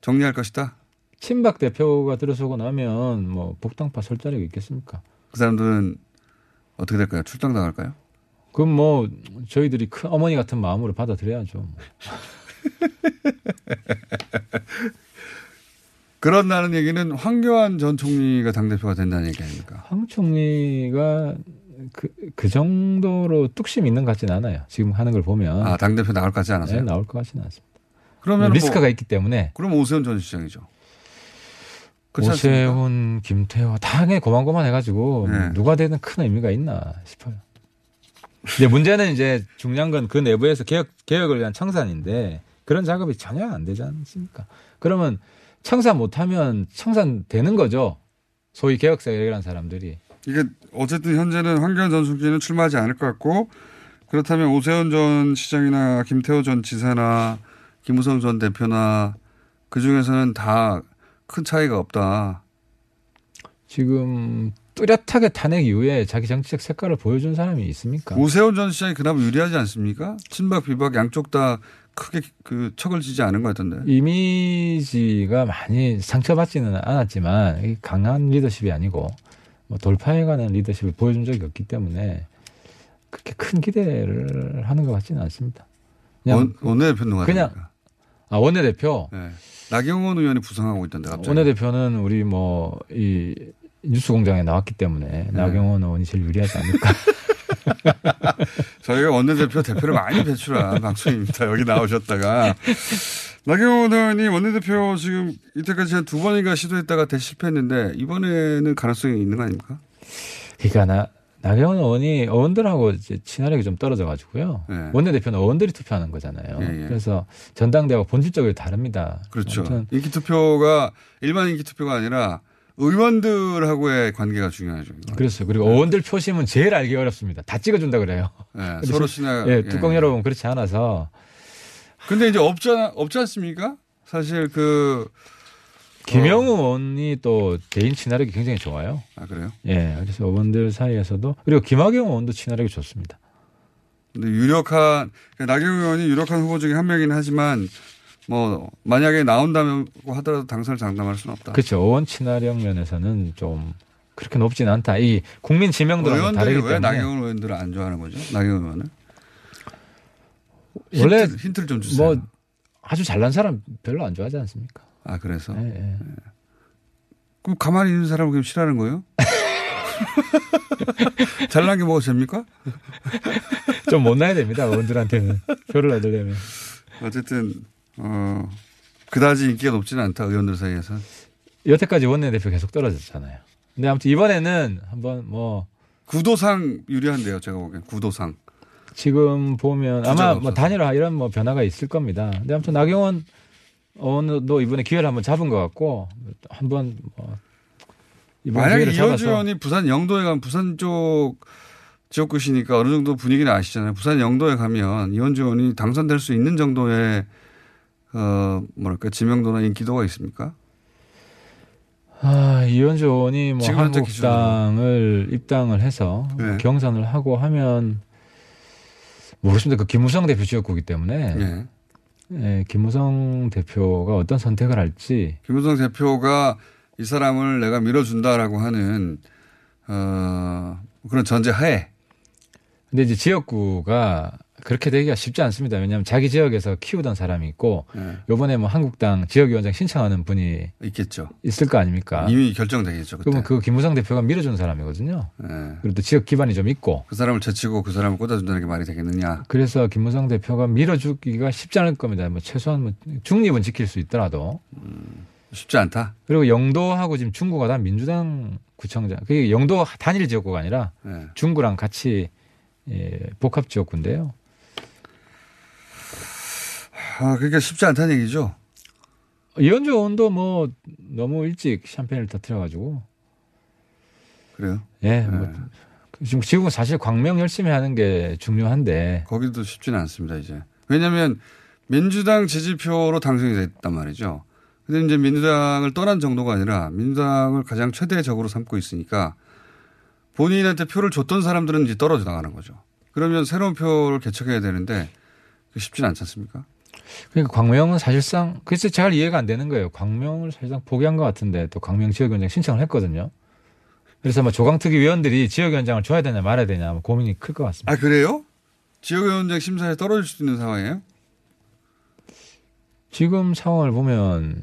Speaker 8: 정리할 것이다.
Speaker 9: 친박 대표가 들어서고 나면 뭐 복당파 설 자리가 있겠습니까?
Speaker 8: 그 사람들은 어떻게 될까요? 출당 당할까요?
Speaker 9: 그럼 뭐 저희들이 큰 어머니 같은 마음으로 받아들여야죠.
Speaker 8: 그런다는 얘기는 황교안 전 총리가 당 대표가 된다는 얘기 아닙니까?
Speaker 9: 황 총리가 그, 그 정도로 뚝심 있는 것 같지는 않아요. 지금 하는 걸 보면.
Speaker 8: 아, 당 대표 나올 것 같지 않아서요?
Speaker 9: 네, 나올 것 같지는 않습니다.
Speaker 8: 그러면
Speaker 9: 리스크가
Speaker 8: 뭐-
Speaker 9: 있기 때문에.
Speaker 8: 그럼 오세훈 전 시장이죠. 그렇지 않습니까?
Speaker 9: 오세훈, 김태호 당연히 고만고만 해가지고
Speaker 8: 네.
Speaker 9: 누가 되든 큰 의미가 있나 싶어요. 근데 문제는 이제 중요한 건 그 내부에서 개혁 개혁을 위한 청산인데 그런 작업이 전혀 안 되지 않습니까? 그러면 청산 못하면 청산되는 거죠. 소위 개혁 세력이라는 사람들이.
Speaker 8: 이게 어쨌든 현재는 황교안 전 총리는 출마하지 않을 것 같고 그렇다면 오세훈 전 시장이나 김태호 전 지사나 김우성 전 대표나 그 중에서는 다 큰 차이가 없다.
Speaker 9: 지금 뚜렷하게 탄핵 이후에 자기 정치적 색깔을 보여준 사람이 있습니까?
Speaker 8: 오세훈 전 시장이 그나마 유리하지 않습니까? 친박 비박 양쪽 다 크게 그 척을 지지 않은 것 같던데.
Speaker 9: 이미지가 많이 상처받지는 않았지만 강한 리더십이 아니고 뭐 돌파해 가는 리더십을 보여준 적이 없기 때문에 그렇게 큰 기대를 하는 것 같지는 않습니다.
Speaker 8: 원, 원내대표 누가
Speaker 9: 그냥
Speaker 8: 됩니까?
Speaker 9: 아 원내대표
Speaker 8: 네. 나경원 의원이 부상하고 있던데 갑자기.
Speaker 9: 원내대표는 우리 뭐 이 뉴스공장에 나왔기 때문에
Speaker 8: 네.
Speaker 9: 나경원 의원이 제일 유리하지 않을까.
Speaker 8: 저희가 원내대표 대표를 많이 배출한 방송입니다. 여기 나오셨다가. 나경원 의원이 원내대표 지금 이때까지 한 두 번인가 시도했다가 대 실패했는데 이번에는 가능성이 있는 거 아닙니까?
Speaker 9: 그러니까 나 나경원 의원이 의원들하고 이제 친화력이 좀 떨어져 가지고요.
Speaker 8: 네.
Speaker 9: 원내대표는 의원들이 투표하는 거잖아요.
Speaker 8: 예, 예.
Speaker 9: 그래서 전당대회가 본질적으로 다릅니다.
Speaker 8: 그렇죠. 인기 투표가 일반 인기 투표가 아니라 의원들하고의 관계가 중요하죠.
Speaker 9: 그렇죠. 그리고 의원들 표심은 제일 알기 어렵습니다. 다 찍어준다 그래요.
Speaker 8: 네, 서로
Speaker 9: 지-
Speaker 8: 신뢰-
Speaker 9: 예,
Speaker 8: 예.
Speaker 9: 뚜껑 열어보면 그렇지 않아서
Speaker 8: 근데 이제 없잖아, 없지 않습니까? 사실 그.
Speaker 9: 김영우 의원이 또 개인 친화력이 굉장히 좋아요.
Speaker 8: 아, 그래요?
Speaker 9: 예, 그래서 의원들 사이에서도 그리고 김학용 의원도 친화력이 좋습니다.
Speaker 8: 근데 유력한, 그러니까 나경원 의원이 유력한 후보 중에 한 명이긴 하지만 뭐 만약에 나온다고 하더라도 당선을 장담할 수는 없다.
Speaker 9: 그렇죠. 의원 친화력 면에서는 좀 그렇게 높지는 않다. 이 국민 지명도랑 다르기
Speaker 8: 왜
Speaker 9: 때문에
Speaker 8: 나경원 의원들을 안 좋아하는 거죠? 나경원 의원은?
Speaker 9: 원래
Speaker 8: 힌트, 힌트를 좀 주세요.
Speaker 9: 뭐 아주 잘난 사람 별로 안 좋아하지 않습니까?
Speaker 8: 아, 그래서?
Speaker 9: 예, 예.
Speaker 8: 그럼 가만히 있는 사람을 그럼 싫어하는 거예요? 잘난 게 뭐가 됩니까?
Speaker 9: 좀 못나야 됩니다. 의원들한테는 표를 얻으려면.
Speaker 8: 어쨌든, 어, 그다지 인기가 높지는 않다, 의원들 사이에서.
Speaker 9: 여태까지 원내대표 계속 떨어졌잖아요. 근데 아무튼 이번에는 한번 뭐
Speaker 8: 구도상 유리한데요, 제가 보기엔. 구도상.
Speaker 9: 지금 보면 아마 뭐. 단일화 이런 뭐 변화가 있을 겁니다. 근데 아무튼 나경원 의원도 이번에 기회를 한번 잡은 것 같고 한번 뭐
Speaker 8: 만약에 이현주 의원이 부산 영도에 가면 부산 쪽 지역구시니까 어느 정도 분위기는 아시잖아요. 부산 영도에 가면 이현주 의원이 당선될 수 있는 정도의 어 뭐랄까 지명도나 인기도가 있습니까?
Speaker 9: 아, 이현주 의원이 뭐 한국당을 입당을 해서
Speaker 8: 네.
Speaker 9: 경선을 하고 하면 모르겠습니다. 그 김무성 대표 지역구기 때문에
Speaker 8: 예.
Speaker 9: 예, 김무성 대표가 어떤 선택을 할지
Speaker 8: 김우성 대표가 이 사람을 내가 밀어준다라고 하는 어 그런 전제 하에
Speaker 9: 근데 이제 지역구가 그렇게 되기가 쉽지 않습니다. 왜냐하면 자기 지역에서 키우던 사람이 있고
Speaker 8: 예.
Speaker 9: 요번에 뭐 한국당 지역위원장 신청하는 분이
Speaker 8: 있겠죠.
Speaker 9: 있을 거 아닙니까?
Speaker 8: 이미 결정되겠죠. 그때.
Speaker 9: 그러면 그 김무성 대표가 밀어준 사람이거든요.
Speaker 8: 예.
Speaker 9: 그리고 또 지역 기반이 좀 있고
Speaker 8: 그 사람을 제치고 그 사람을 꽂아준다는 게 말이 되겠느냐.
Speaker 9: 그래서 김무성 대표가 밀어주기가 쉽지 않을 겁니다. 뭐 최소한 뭐 중립은 지킬 수 있더라도
Speaker 8: 쉽지 않다.
Speaker 9: 그리고 영도하고 지금 중구가 다 민주당 구청장 그게 영도 단일 지역구가 아니라
Speaker 8: 예.
Speaker 9: 중구랑 같이 예, 복합 지역구인데요.
Speaker 8: 아, 그러니까 쉽지 않다는 얘기죠.
Speaker 9: 이현주 의원도 뭐 너무 일찍 샴페인을 터트려가지고
Speaker 8: 그래요?
Speaker 9: 예. 뭐 지금 지금은 사실 광명 열심히 하는 게 중요한데
Speaker 8: 거기도 쉽지는 않습니다, 이제. 왜냐하면 민주당 지지표로 당선이 됐단 말이죠. 근데 이제 민주당을 떠난 정도가 아니라 민주당을 가장 최대 적으로 삼고 있으니까 본인한테 표를 줬던 사람들은 이제 떨어져 나가는 거죠. 그러면 새로운 표를 개척해야 되는데 그게 쉽지는 않지 않습니까?
Speaker 9: 그러니까 광명은 사실상 글쎄 잘 이해가 안 되는 거예요. 광명을 사실상 포기한 것 같은데 또 광명 지역위원장 신청을 했거든요. 그래서 뭐 조강특위 위원들이 지역위원장을 줘야 되냐 말아야 되냐 뭐 고민이 클 것 같습니다.
Speaker 8: 아, 그래요? 지역위원장 심사에 떨어질 수도 있는 상황이에요?
Speaker 9: 지금 상황을 보면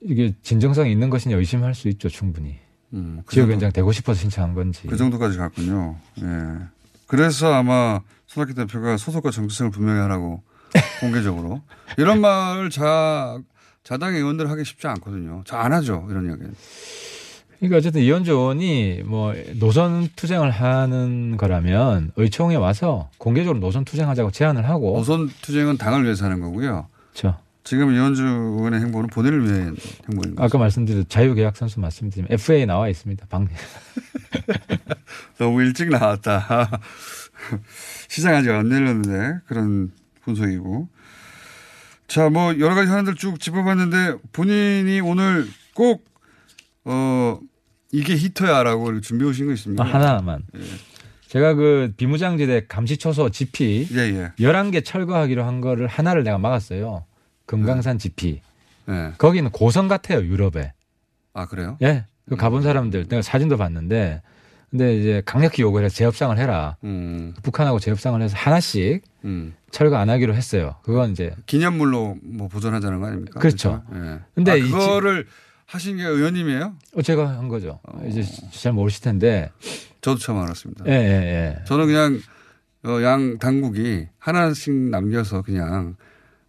Speaker 9: 이게 진정성이 있는 것이냐 의심할 수 있죠 충분히.
Speaker 8: 음, 그
Speaker 9: 지역위원장 되고 싶어서 신청한 건지.
Speaker 8: 그 정도까지 갔군요. 예. 그래서 아마 손학규 대표가 소속과 정체성을 분명히 하라고 공개적으로 이런 말을 자 자당 의원들 하기 쉽지 않거든요. 잘 안 하죠 이런 이야기는.
Speaker 9: 그러니까 어쨌든 이현주 의원이 뭐 노선 투쟁을 하는 거라면 의총에 와서 공개적으로 노선 투쟁하자고 제안을 하고
Speaker 8: 노선 투쟁은 당을 위해서 하는 거고요.
Speaker 9: 그렇죠.
Speaker 8: 지금 이현주 의원의 행보는 본인을 위한 거죠.
Speaker 9: 아까 말씀드린 자유계약 선수 말씀드리면 FA 나와 있습니다. 방
Speaker 8: 너무 일찍 나왔다. 시장 아직 안 열렸는데 그런 분석이고. 자, 뭐 여러 가지 사안들 쭉 짚어봤는데 본인이 오늘 꼭 어, 이게 히터야라고 준비해 오신 거 있습니까?
Speaker 9: 아, 하나만.
Speaker 8: 예.
Speaker 9: 제가 그 비무장지대 감시초소 GP
Speaker 8: 예, 예.
Speaker 9: 11개 철거하기로 한 거를 하나를 내가 막았어요. 금강산 GP.
Speaker 8: 예.
Speaker 9: 거기는 고성 같아요, 유럽에.
Speaker 8: 아, 그래요?
Speaker 9: 예. 그 가본 사람들 내가 사진도 봤는데 근데 이제 강력히 요구해서 재협상을 해라.
Speaker 8: 음.
Speaker 9: 북한하고 재협상을 해서 하나씩
Speaker 8: 음.
Speaker 9: 철거 안 하기로 했어요. 그건 이제
Speaker 8: 기념물로 뭐 보존하자는 거 아닙니까?
Speaker 9: 그렇죠.
Speaker 8: 예.
Speaker 9: 근데
Speaker 8: 아,
Speaker 9: 이 지-
Speaker 8: 그거를 하신 게 의원님이에요?
Speaker 9: 어, 제가 한 거죠. 이제 잘 모르실 텐데.
Speaker 8: 저도 처음 알았습니다.
Speaker 9: 예, 예, 예.
Speaker 8: 저는 그냥 어, 양 당국이 하나씩 남겨서 그냥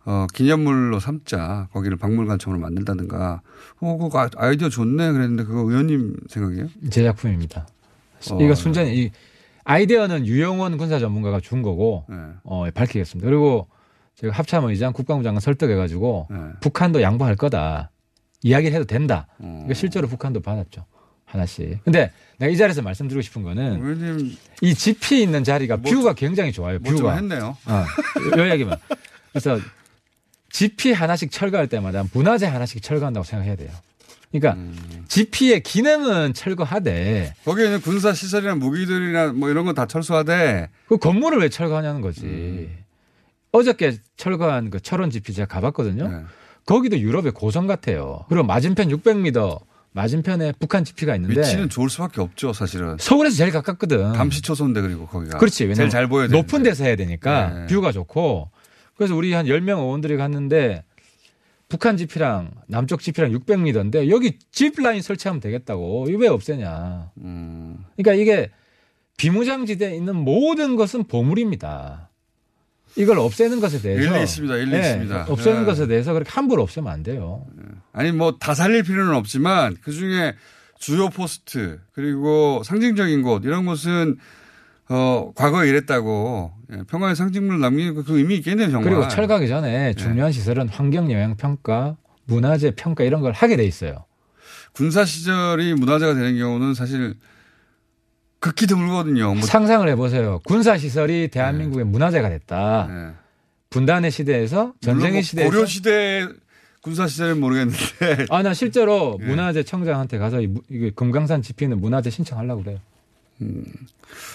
Speaker 8: 어, 기념물로 삼자 거기를 박물관처럼 만들다든가 어, 그거 아- 아이디어 좋네 그랬는데 그거 의원님 생각이에요?
Speaker 9: 제 작품입니다.
Speaker 8: 어,
Speaker 9: 이거 순전히 이 아이디어는 유영원 군사 전문가가 준 거고
Speaker 8: 네.
Speaker 9: 어, 밝히겠습니다. 그리고 제가 합참 의장 국방부 장관 설득해가지고
Speaker 8: 네.
Speaker 9: 북한도 양보할 거다 이야기를 해도 된다.
Speaker 8: 어.
Speaker 9: 이거 실제로 북한도 받았죠 하나씩. 근데 내가 이 자리에서 말씀드리고 싶은 거는 이 GP 있는 자리가
Speaker 8: 뭐
Speaker 9: 뷰가 굉장히 좋아요.
Speaker 8: 뭐좀
Speaker 9: 뷰가.
Speaker 8: 했네요.
Speaker 9: 어, 요 얘기만. 그래서 GP 하나씩 철거할 때마다 문화재 하나씩 철거한다고 생각해야 돼요. 그러니까
Speaker 8: 음.
Speaker 9: GP의 기능은 철거하되
Speaker 8: 거기에는 군사 시설이나 무기들이나 뭐 이런 건 다 철수하되
Speaker 9: 그 건물을 왜 철거하냐는 거지.
Speaker 8: 음.
Speaker 9: 어저께 철거한 그 철원 GP 제가 가봤거든요.
Speaker 8: 네.
Speaker 9: 거기도 유럽의 고성 같아요. 그리고 맞은편 600m 맞은편에 북한 GP가 있는데
Speaker 8: 위치는 좋을 수밖에 없죠 사실은.
Speaker 9: 서울에서 제일 가깝거든.
Speaker 8: 감시초소인데 그리고 거기가
Speaker 9: 그렇지.
Speaker 8: 제일
Speaker 9: 왜냐면
Speaker 8: 잘 보여야
Speaker 9: 높은
Speaker 8: 되는데.
Speaker 9: 데서 해야 되니까
Speaker 8: 네.
Speaker 9: 뷰가 좋고 그래서 우리 한 10명 의원들이 갔는데 북한 GP랑 남쪽 GP랑 600m인데 여기 집 라인 설치하면 되겠다고. 이거 왜 없애냐.
Speaker 8: 음.
Speaker 9: 그러니까 이게 비무장지대에 있는 모든 것은 보물입니다. 이걸 없애는 것에 대해서
Speaker 8: 일리 있습니다. 일리
Speaker 9: 예,
Speaker 8: 있습니다.
Speaker 9: 없애는
Speaker 8: 예.
Speaker 9: 것에 대해서 그렇게 함부로 없애면 안 돼요.
Speaker 8: 아니 뭐 다 살릴 필요는 없지만 그 중에 주요 포스트 그리고 상징적인 곳 이런 곳은 어 과거에 이랬다고 예, 평화의 상징물을 남기는 거그 의미 있겠네요 정말.
Speaker 9: 그리고 철거하기 전에 중요한 시설은 환경 영향 평가, 문화재 평가 이런 걸 하게 돼 있어요.
Speaker 8: 군사 시절이 문화재가 되는 경우는 사실 극히 드물거든요. 뭐
Speaker 9: 상상을 해보세요. 군사 시설이 대한민국의 문화재가 됐다.
Speaker 8: 네.
Speaker 9: 분단의 시대에서 전쟁의
Speaker 8: 뭐
Speaker 9: 시대에서
Speaker 8: 고려 시대 군사 시절은 모르겠는데
Speaker 9: 아 나 실제로
Speaker 8: 예.
Speaker 9: 문화재 청장한테 가서 이, 무- 이게 금강산 집히는 문화재 신청하려고 그래요.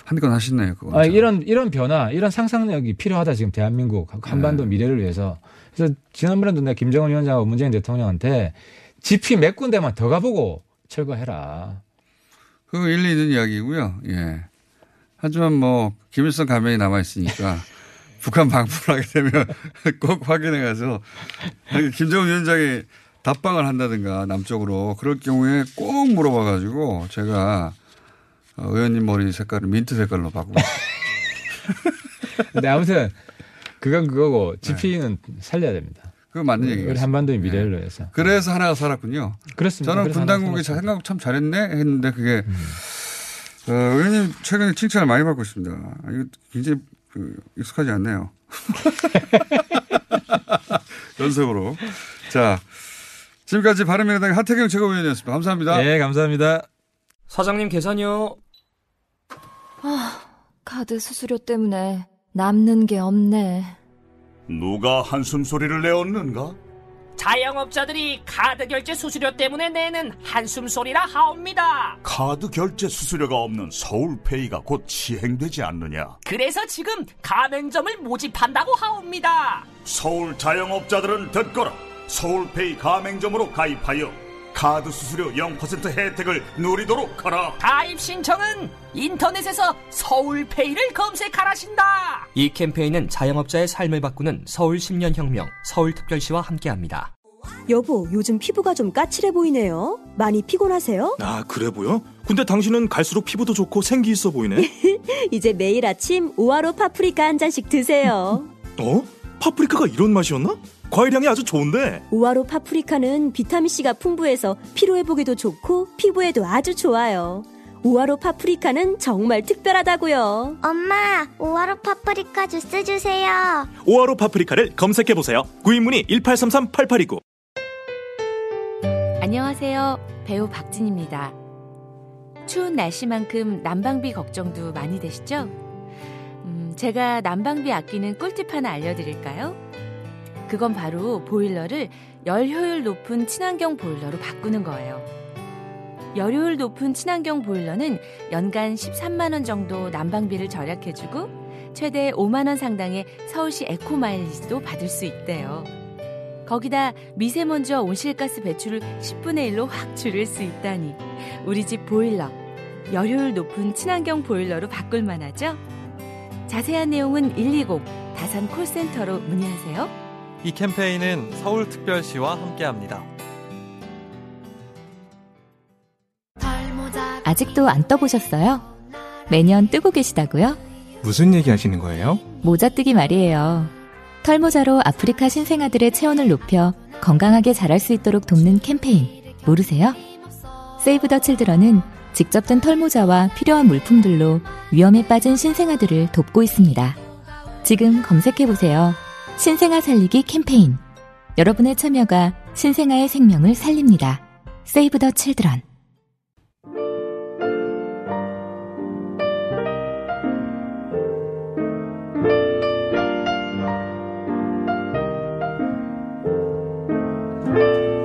Speaker 8: 한건 하시네요. 그거.
Speaker 9: 아, 이런 이런 변화, 이런 상상력이 필요하다 지금 대한민국 한반도 미래를 위해서. 그래서 지난번에도 내가 김정은 위원장하고 문재인 대통령한테 집히 몇 군데만 더 가보고 철거해라.
Speaker 8: 그 일리 있는 이야기고요. 예. 하지만 뭐 김일성 가면이 남아 있으니까 북한 방문을 하게 되면 꼭 확인해 가서 김정은 위원장이 답방을 한다든가 남쪽으로 그럴 경우에 꼭 물어봐 가지고 제가 어, 의원님 머리 색깔을 민트 색깔로 바꾸고
Speaker 9: 근데 아무튼 그건 그거고 집히는 살려야 됩니다.
Speaker 8: 그거 맞는
Speaker 9: 우리
Speaker 8: 얘기예요.
Speaker 9: 한반도의 미래를 위해서.
Speaker 8: 그래서 하나가 살았군요.
Speaker 9: 그렇습니다.
Speaker 8: 저는 군 당국이. 생각 참 잘했네 했는데 그게 어, 의원님 최근에 칭찬을 많이 받고 있습니다. 이거 굉장히 그, 익숙하지 않네요. 연속으로. 자, 지금까지 바른미래당의 하태경 최고위원이었습니다. 감사합니다.
Speaker 9: 네, 감사합니다.
Speaker 10: 사장님 계산이요.
Speaker 11: 아, 카드 수수료 때문에 남는 게 없네.
Speaker 12: 누가 한숨 소리를 내었는가?
Speaker 13: 자영업자들이 카드 결제 수수료 때문에 내는 한숨 소리라 하옵니다.
Speaker 12: 카드 결제 수수료가 없는 서울페이가 곧 시행되지 않느냐?
Speaker 13: 그래서 지금 가맹점을 모집한다고 하옵니다.
Speaker 12: 서울 자영업자들은 듣거라. 서울페이 가맹점으로 가입하여 카드 수수료 0% 혜택을 누리도록 하라.
Speaker 13: 가입 신청은 인터넷에서 서울페이를 검색하라신다.
Speaker 10: 이 캠페인은 자영업자의 삶을 바꾸는 서울 10년 혁명, 서울특별시와 함께합니다.
Speaker 14: 여보, 요즘 피부가 좀 까칠해 보이네요. 많이 피곤하세요?
Speaker 15: 아, 그래 보여? 근데 당신은 갈수록 피부도 좋고 생기 있어 보이네.
Speaker 14: 이제 매일 아침 오아로 파프리카 한 잔씩 드세요.
Speaker 15: 어? 파프리카가 이런 맛이었나? 과일향이 아주 좋은데.
Speaker 14: 오아로 파프리카는 비타민C가 풍부해서 피로회복에도 좋고 피부에도 아주 좋아요. 오아로 파프리카는 정말 특별하다고요.
Speaker 6: 엄마, 오아로 파프리카 주스 주세요.
Speaker 15: 오아로 파프리카를 검색해 보세요. 구입문의 1833-8829.
Speaker 16: 안녕하세요. 배우 박진입니다. 추운 날씨만큼 난방비 걱정도 많이 되시죠? 음, 제가 난방비 아끼는 꿀팁 하나 알려드릴까요? 그건 바로 보일러를 열 효율 높은 친환경 보일러로 바꾸는 거예요. 열효율 높은 친환경 보일러는 연간 13만원 정도 난방비를 절약해주고 최대 5만원 상당의 서울시 에코마일리지도 받을 수 있대요. 거기다 미세먼지와 온실가스 배출을 10분의 1로 확 줄일 수 있다니 우리 집 보일러 열효율 높은 친환경 보일러로 바꿀 만하죠? 자세한 내용은 120 다산 콜센터로 문의하세요.
Speaker 17: 이 캠페인은 서울특별시와 함께합니다.
Speaker 18: 아직도 안 떠보셨어요? 매년 뜨고 계시다고요?
Speaker 19: 무슨 얘기 하시는 거예요?
Speaker 18: 모자 뜨기 말이에요. 털모자로 아프리카 신생아들의 체온을 높여 건강하게 자랄 수 있도록 돕는 캠페인 모르세요? 세이브 더 칠드런은 직접 든 털모자와 필요한 물품들로 위험에 빠진 신생아들을 돕고 있습니다. 지금 검색해보세요. 신생아 살리기 캠페인. 여러분의 참여가 신생아의 생명을 살립니다. 세이브 더 칠드런.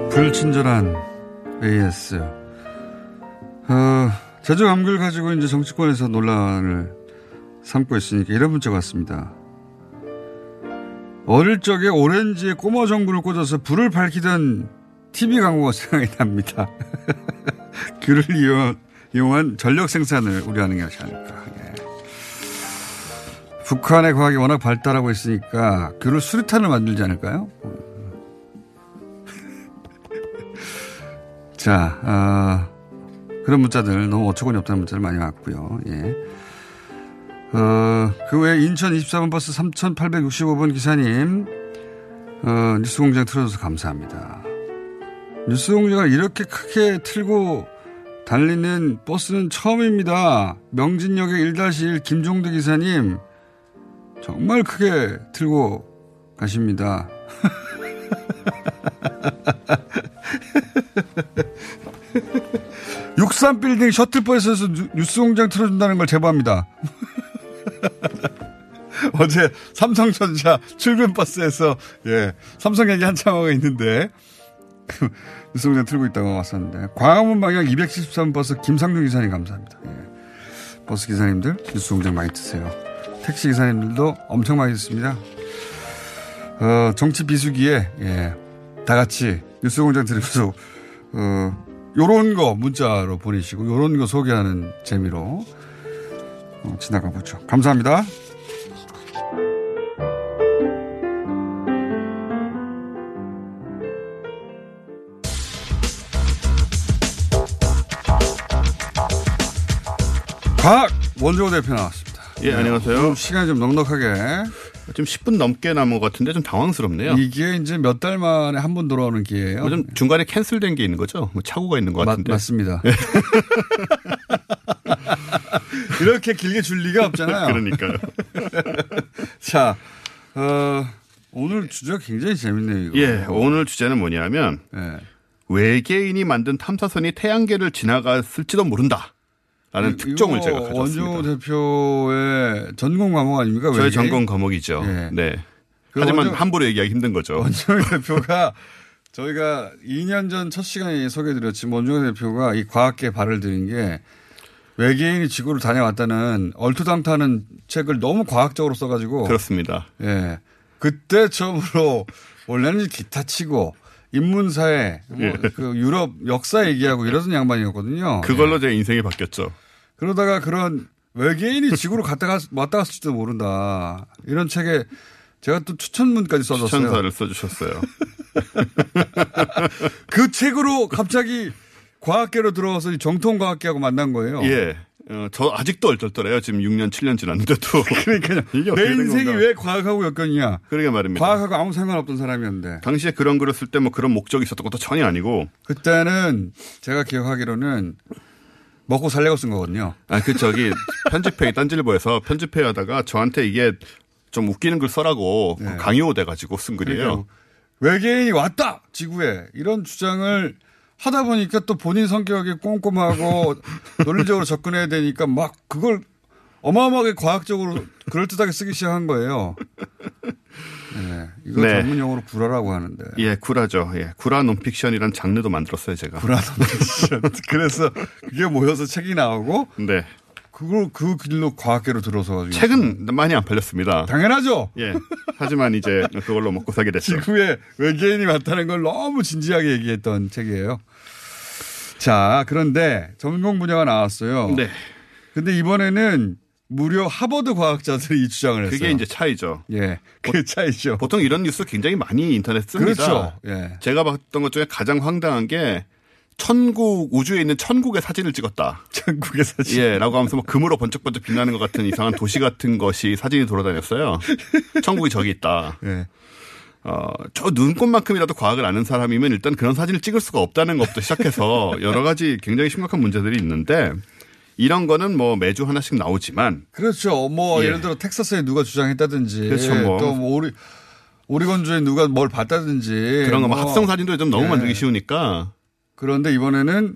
Speaker 8: 불친절한 AS. 어, 제주 감귤 가지고 이제 정치권에서 논란을 삼고 있으니까 이런 문자가 왔습니다. 어릴 적에 오렌지에 꼬마 전구를 꽂아서 불을 밝히던 TV 광고가 생각이 납니다. 귤을 이용, 이용 한 전력 생산을 우려하는 것이 아닐까. 예. 북한의 과학이 워낙 발달하고 있으니까 귤을 수류탄을 만들지 않을까요? 자, 어, 그런 문자들 너무 어처구니 없다는 문자들 많이 왔고요. 예. 어, 그 외에 인천 24번 버스 3865번 기사님, 어, 뉴스 공장 틀어줘서 감사합니다. 뉴스 공장을 이렇게 크게 틀고 달리는 버스는 처음입니다. 명진역의 1-1 김종대 기사님, 정말 크게 틀고 가십니다. 63빌딩 셔틀버스에서 뉴스 공장 틀어준다는 걸 제보합니다. 어제 삼성전자 출근 버스에서 예 삼성 얘기 한참 하고 있는데 뉴스공장 틀고 있다고 왔었는데 광화문 방향 273 버스 김상중 기사님 감사합니다. 예. 버스 기사님들 뉴스공장 많이 트세요. 택시 기사님들도 엄청 많이 듣습니다. 어, 정치 비수기에 예, 다 같이 뉴스공장 들으면서 어, 요런 거 문자로 보내시고 요런 거 소개하는 재미로 어, 지나가 보죠. 감사합니다. 박 원조 대표 나왔습니다.
Speaker 20: 예, 안녕하세요.
Speaker 8: 시간이 좀 넉넉하게.
Speaker 20: 좀 10분 넘게 남은 것 같은데 좀 당황스럽네요.
Speaker 8: 이게 이제 몇 달 만에 한 번 돌아오는 기회예요.
Speaker 20: 뭐 좀 중간에 캔슬된 게 있는 거죠? 뭐 착오가 있는 것 같은데.
Speaker 8: 맞, 습니다 이렇게 길게 줄 리가 없잖아요.
Speaker 20: 그러니까요.
Speaker 8: 자, 어, 오늘 주제가 굉장히 재밌네요. 이거.
Speaker 20: 예, 오늘 주제는 뭐냐면
Speaker 8: 네.
Speaker 20: 외계인이 만든 탐사선이 태양계를 지나갔을지도 모른다. 라는
Speaker 8: 이-
Speaker 20: 특종을 제가 가져왔습니다.
Speaker 8: 원종우 대표의 전공 과목 아닙니까?
Speaker 20: 저의
Speaker 8: 외계인?
Speaker 20: 전공 과목이죠.
Speaker 8: 예.
Speaker 20: 네.
Speaker 8: 그
Speaker 20: 하지만
Speaker 8: 원종-
Speaker 20: 함부로 얘기하기 힘든 거죠.
Speaker 8: 원종우 대표가 저희가 2년 전 첫 시간에 소개해드렸지만 원종우 대표가 이 과학계 발을 들인 게 외계인이 지구를 다녀왔다는 얼토당타는 책을 너무 과학적으로 써가지고
Speaker 20: 그렇습니다.
Speaker 8: 예. 그때 처음으로 원래는 기타 치고 인문사회, 뭐
Speaker 20: 예.
Speaker 8: 그 유럽 역사 얘기하고 이러던 양반이었거든요.
Speaker 20: 그걸로 제 인생이 바뀌었죠.
Speaker 8: 그러다가 그런 외계인이 지구로 갔다 갔, 왔다 갔을지도 모른다. 이런 책에 제가 또 추천문까지 써줬어요.
Speaker 20: 추천사를 써주셨어요.
Speaker 8: 그 책으로 갑자기 과학계로 들어와서 이 정통 과학계하고 만난 거예요.
Speaker 20: 예. 어, 저 아직도 얼떨떨해요. 지금 6년, 7년 지났는데도.
Speaker 8: 그러니까요. 내 인생이. 왜 과학하고 엮였냐.
Speaker 20: 그러게 말입니다.
Speaker 8: 과학하고 아무 상관없던 사람이었는데.
Speaker 20: 당시에 그런 글을 쓸 때 뭐 그런 목적이 있었던 것도 전혀 아니고.
Speaker 8: 그때는 제가 기억하기로는 먹고 살려고 쓴 거거든요.
Speaker 20: 아, 그 저기 편집회의 딴질보에서 편집회 하다가 저한테 이게 좀 웃기는 글 써라고 강요돼가지고 쓴 글이에요.
Speaker 8: 네. 외계인이 왔다 지구에 이런 주장을 하다 보니까 또 본인 성격이 꼼꼼하고 논리적으로 접근해야 되니까 막 그걸 어마어마하게 과학적으로 그럴듯하게 쓰기 시작한 거예요. 네, 이거
Speaker 20: 네.
Speaker 8: 전문 용어로 구라라고 하는데.
Speaker 20: 예, 구라죠. 예, 구라 논픽션이란 장르도 만들었어요, 제가.
Speaker 8: 구라 논픽션. 그래서 그게 모여서 책이 나오고.
Speaker 20: 네.
Speaker 8: 그걸 그 길로 과학계로 들어서 가지고.
Speaker 20: 책은 많이 안 팔렸습니다.
Speaker 8: 당연하죠.
Speaker 20: 예. 하지만 이제 그걸로 먹고 살게 됐죠.
Speaker 8: 지구에 외계인이 왔다는 걸 너무 진지하게 얘기했던 책이에요. 자, 그런데 전공 분야가 나왔어요.
Speaker 20: 네.
Speaker 8: 근데 이번에는 무려 하버드 과학자들이 이 주장을 했어요.
Speaker 20: 그게 이제 차이죠.
Speaker 8: 예. 그게 차이죠.
Speaker 20: 보통 이런 뉴스 굉장히 많이 인터넷 씁니다.
Speaker 8: 그렇죠. 예.
Speaker 20: 제가 봤던 것 중에 가장 황당한 게 천국 우주에 있는 천국의 사진을 찍었다.
Speaker 8: 천국의 사진.
Speaker 20: 예, 라고 하면서 뭐 금으로 번쩍번쩍 빛나는 것 같은 이상한 도시 같은 것이 사진이 돌아다녔어요. 천국이 저기 있다.
Speaker 8: 예.
Speaker 20: 어, 저 눈꽃만큼이라도 과학을 아는 사람이면 일단 그런 사진을 찍을 수가 없다는 것부터 시작해서 여러 가지 굉장히 심각한 문제들이 있는데 이런 거는 뭐 매주 하나씩 나오지만
Speaker 8: 그렇죠. 뭐
Speaker 20: 예.
Speaker 8: 예. 를 들어 텍사스에 누가 주장했다든지
Speaker 20: 그렇죠, 뭐.
Speaker 8: 또뭐 오리 오리건주에 누가 뭘 봤다든지
Speaker 20: 그런 거뭐
Speaker 8: 뭐.
Speaker 20: 합성 사진도 좀 너무
Speaker 8: 예.
Speaker 20: 만들기 쉬우니까
Speaker 8: 그런데 이번에는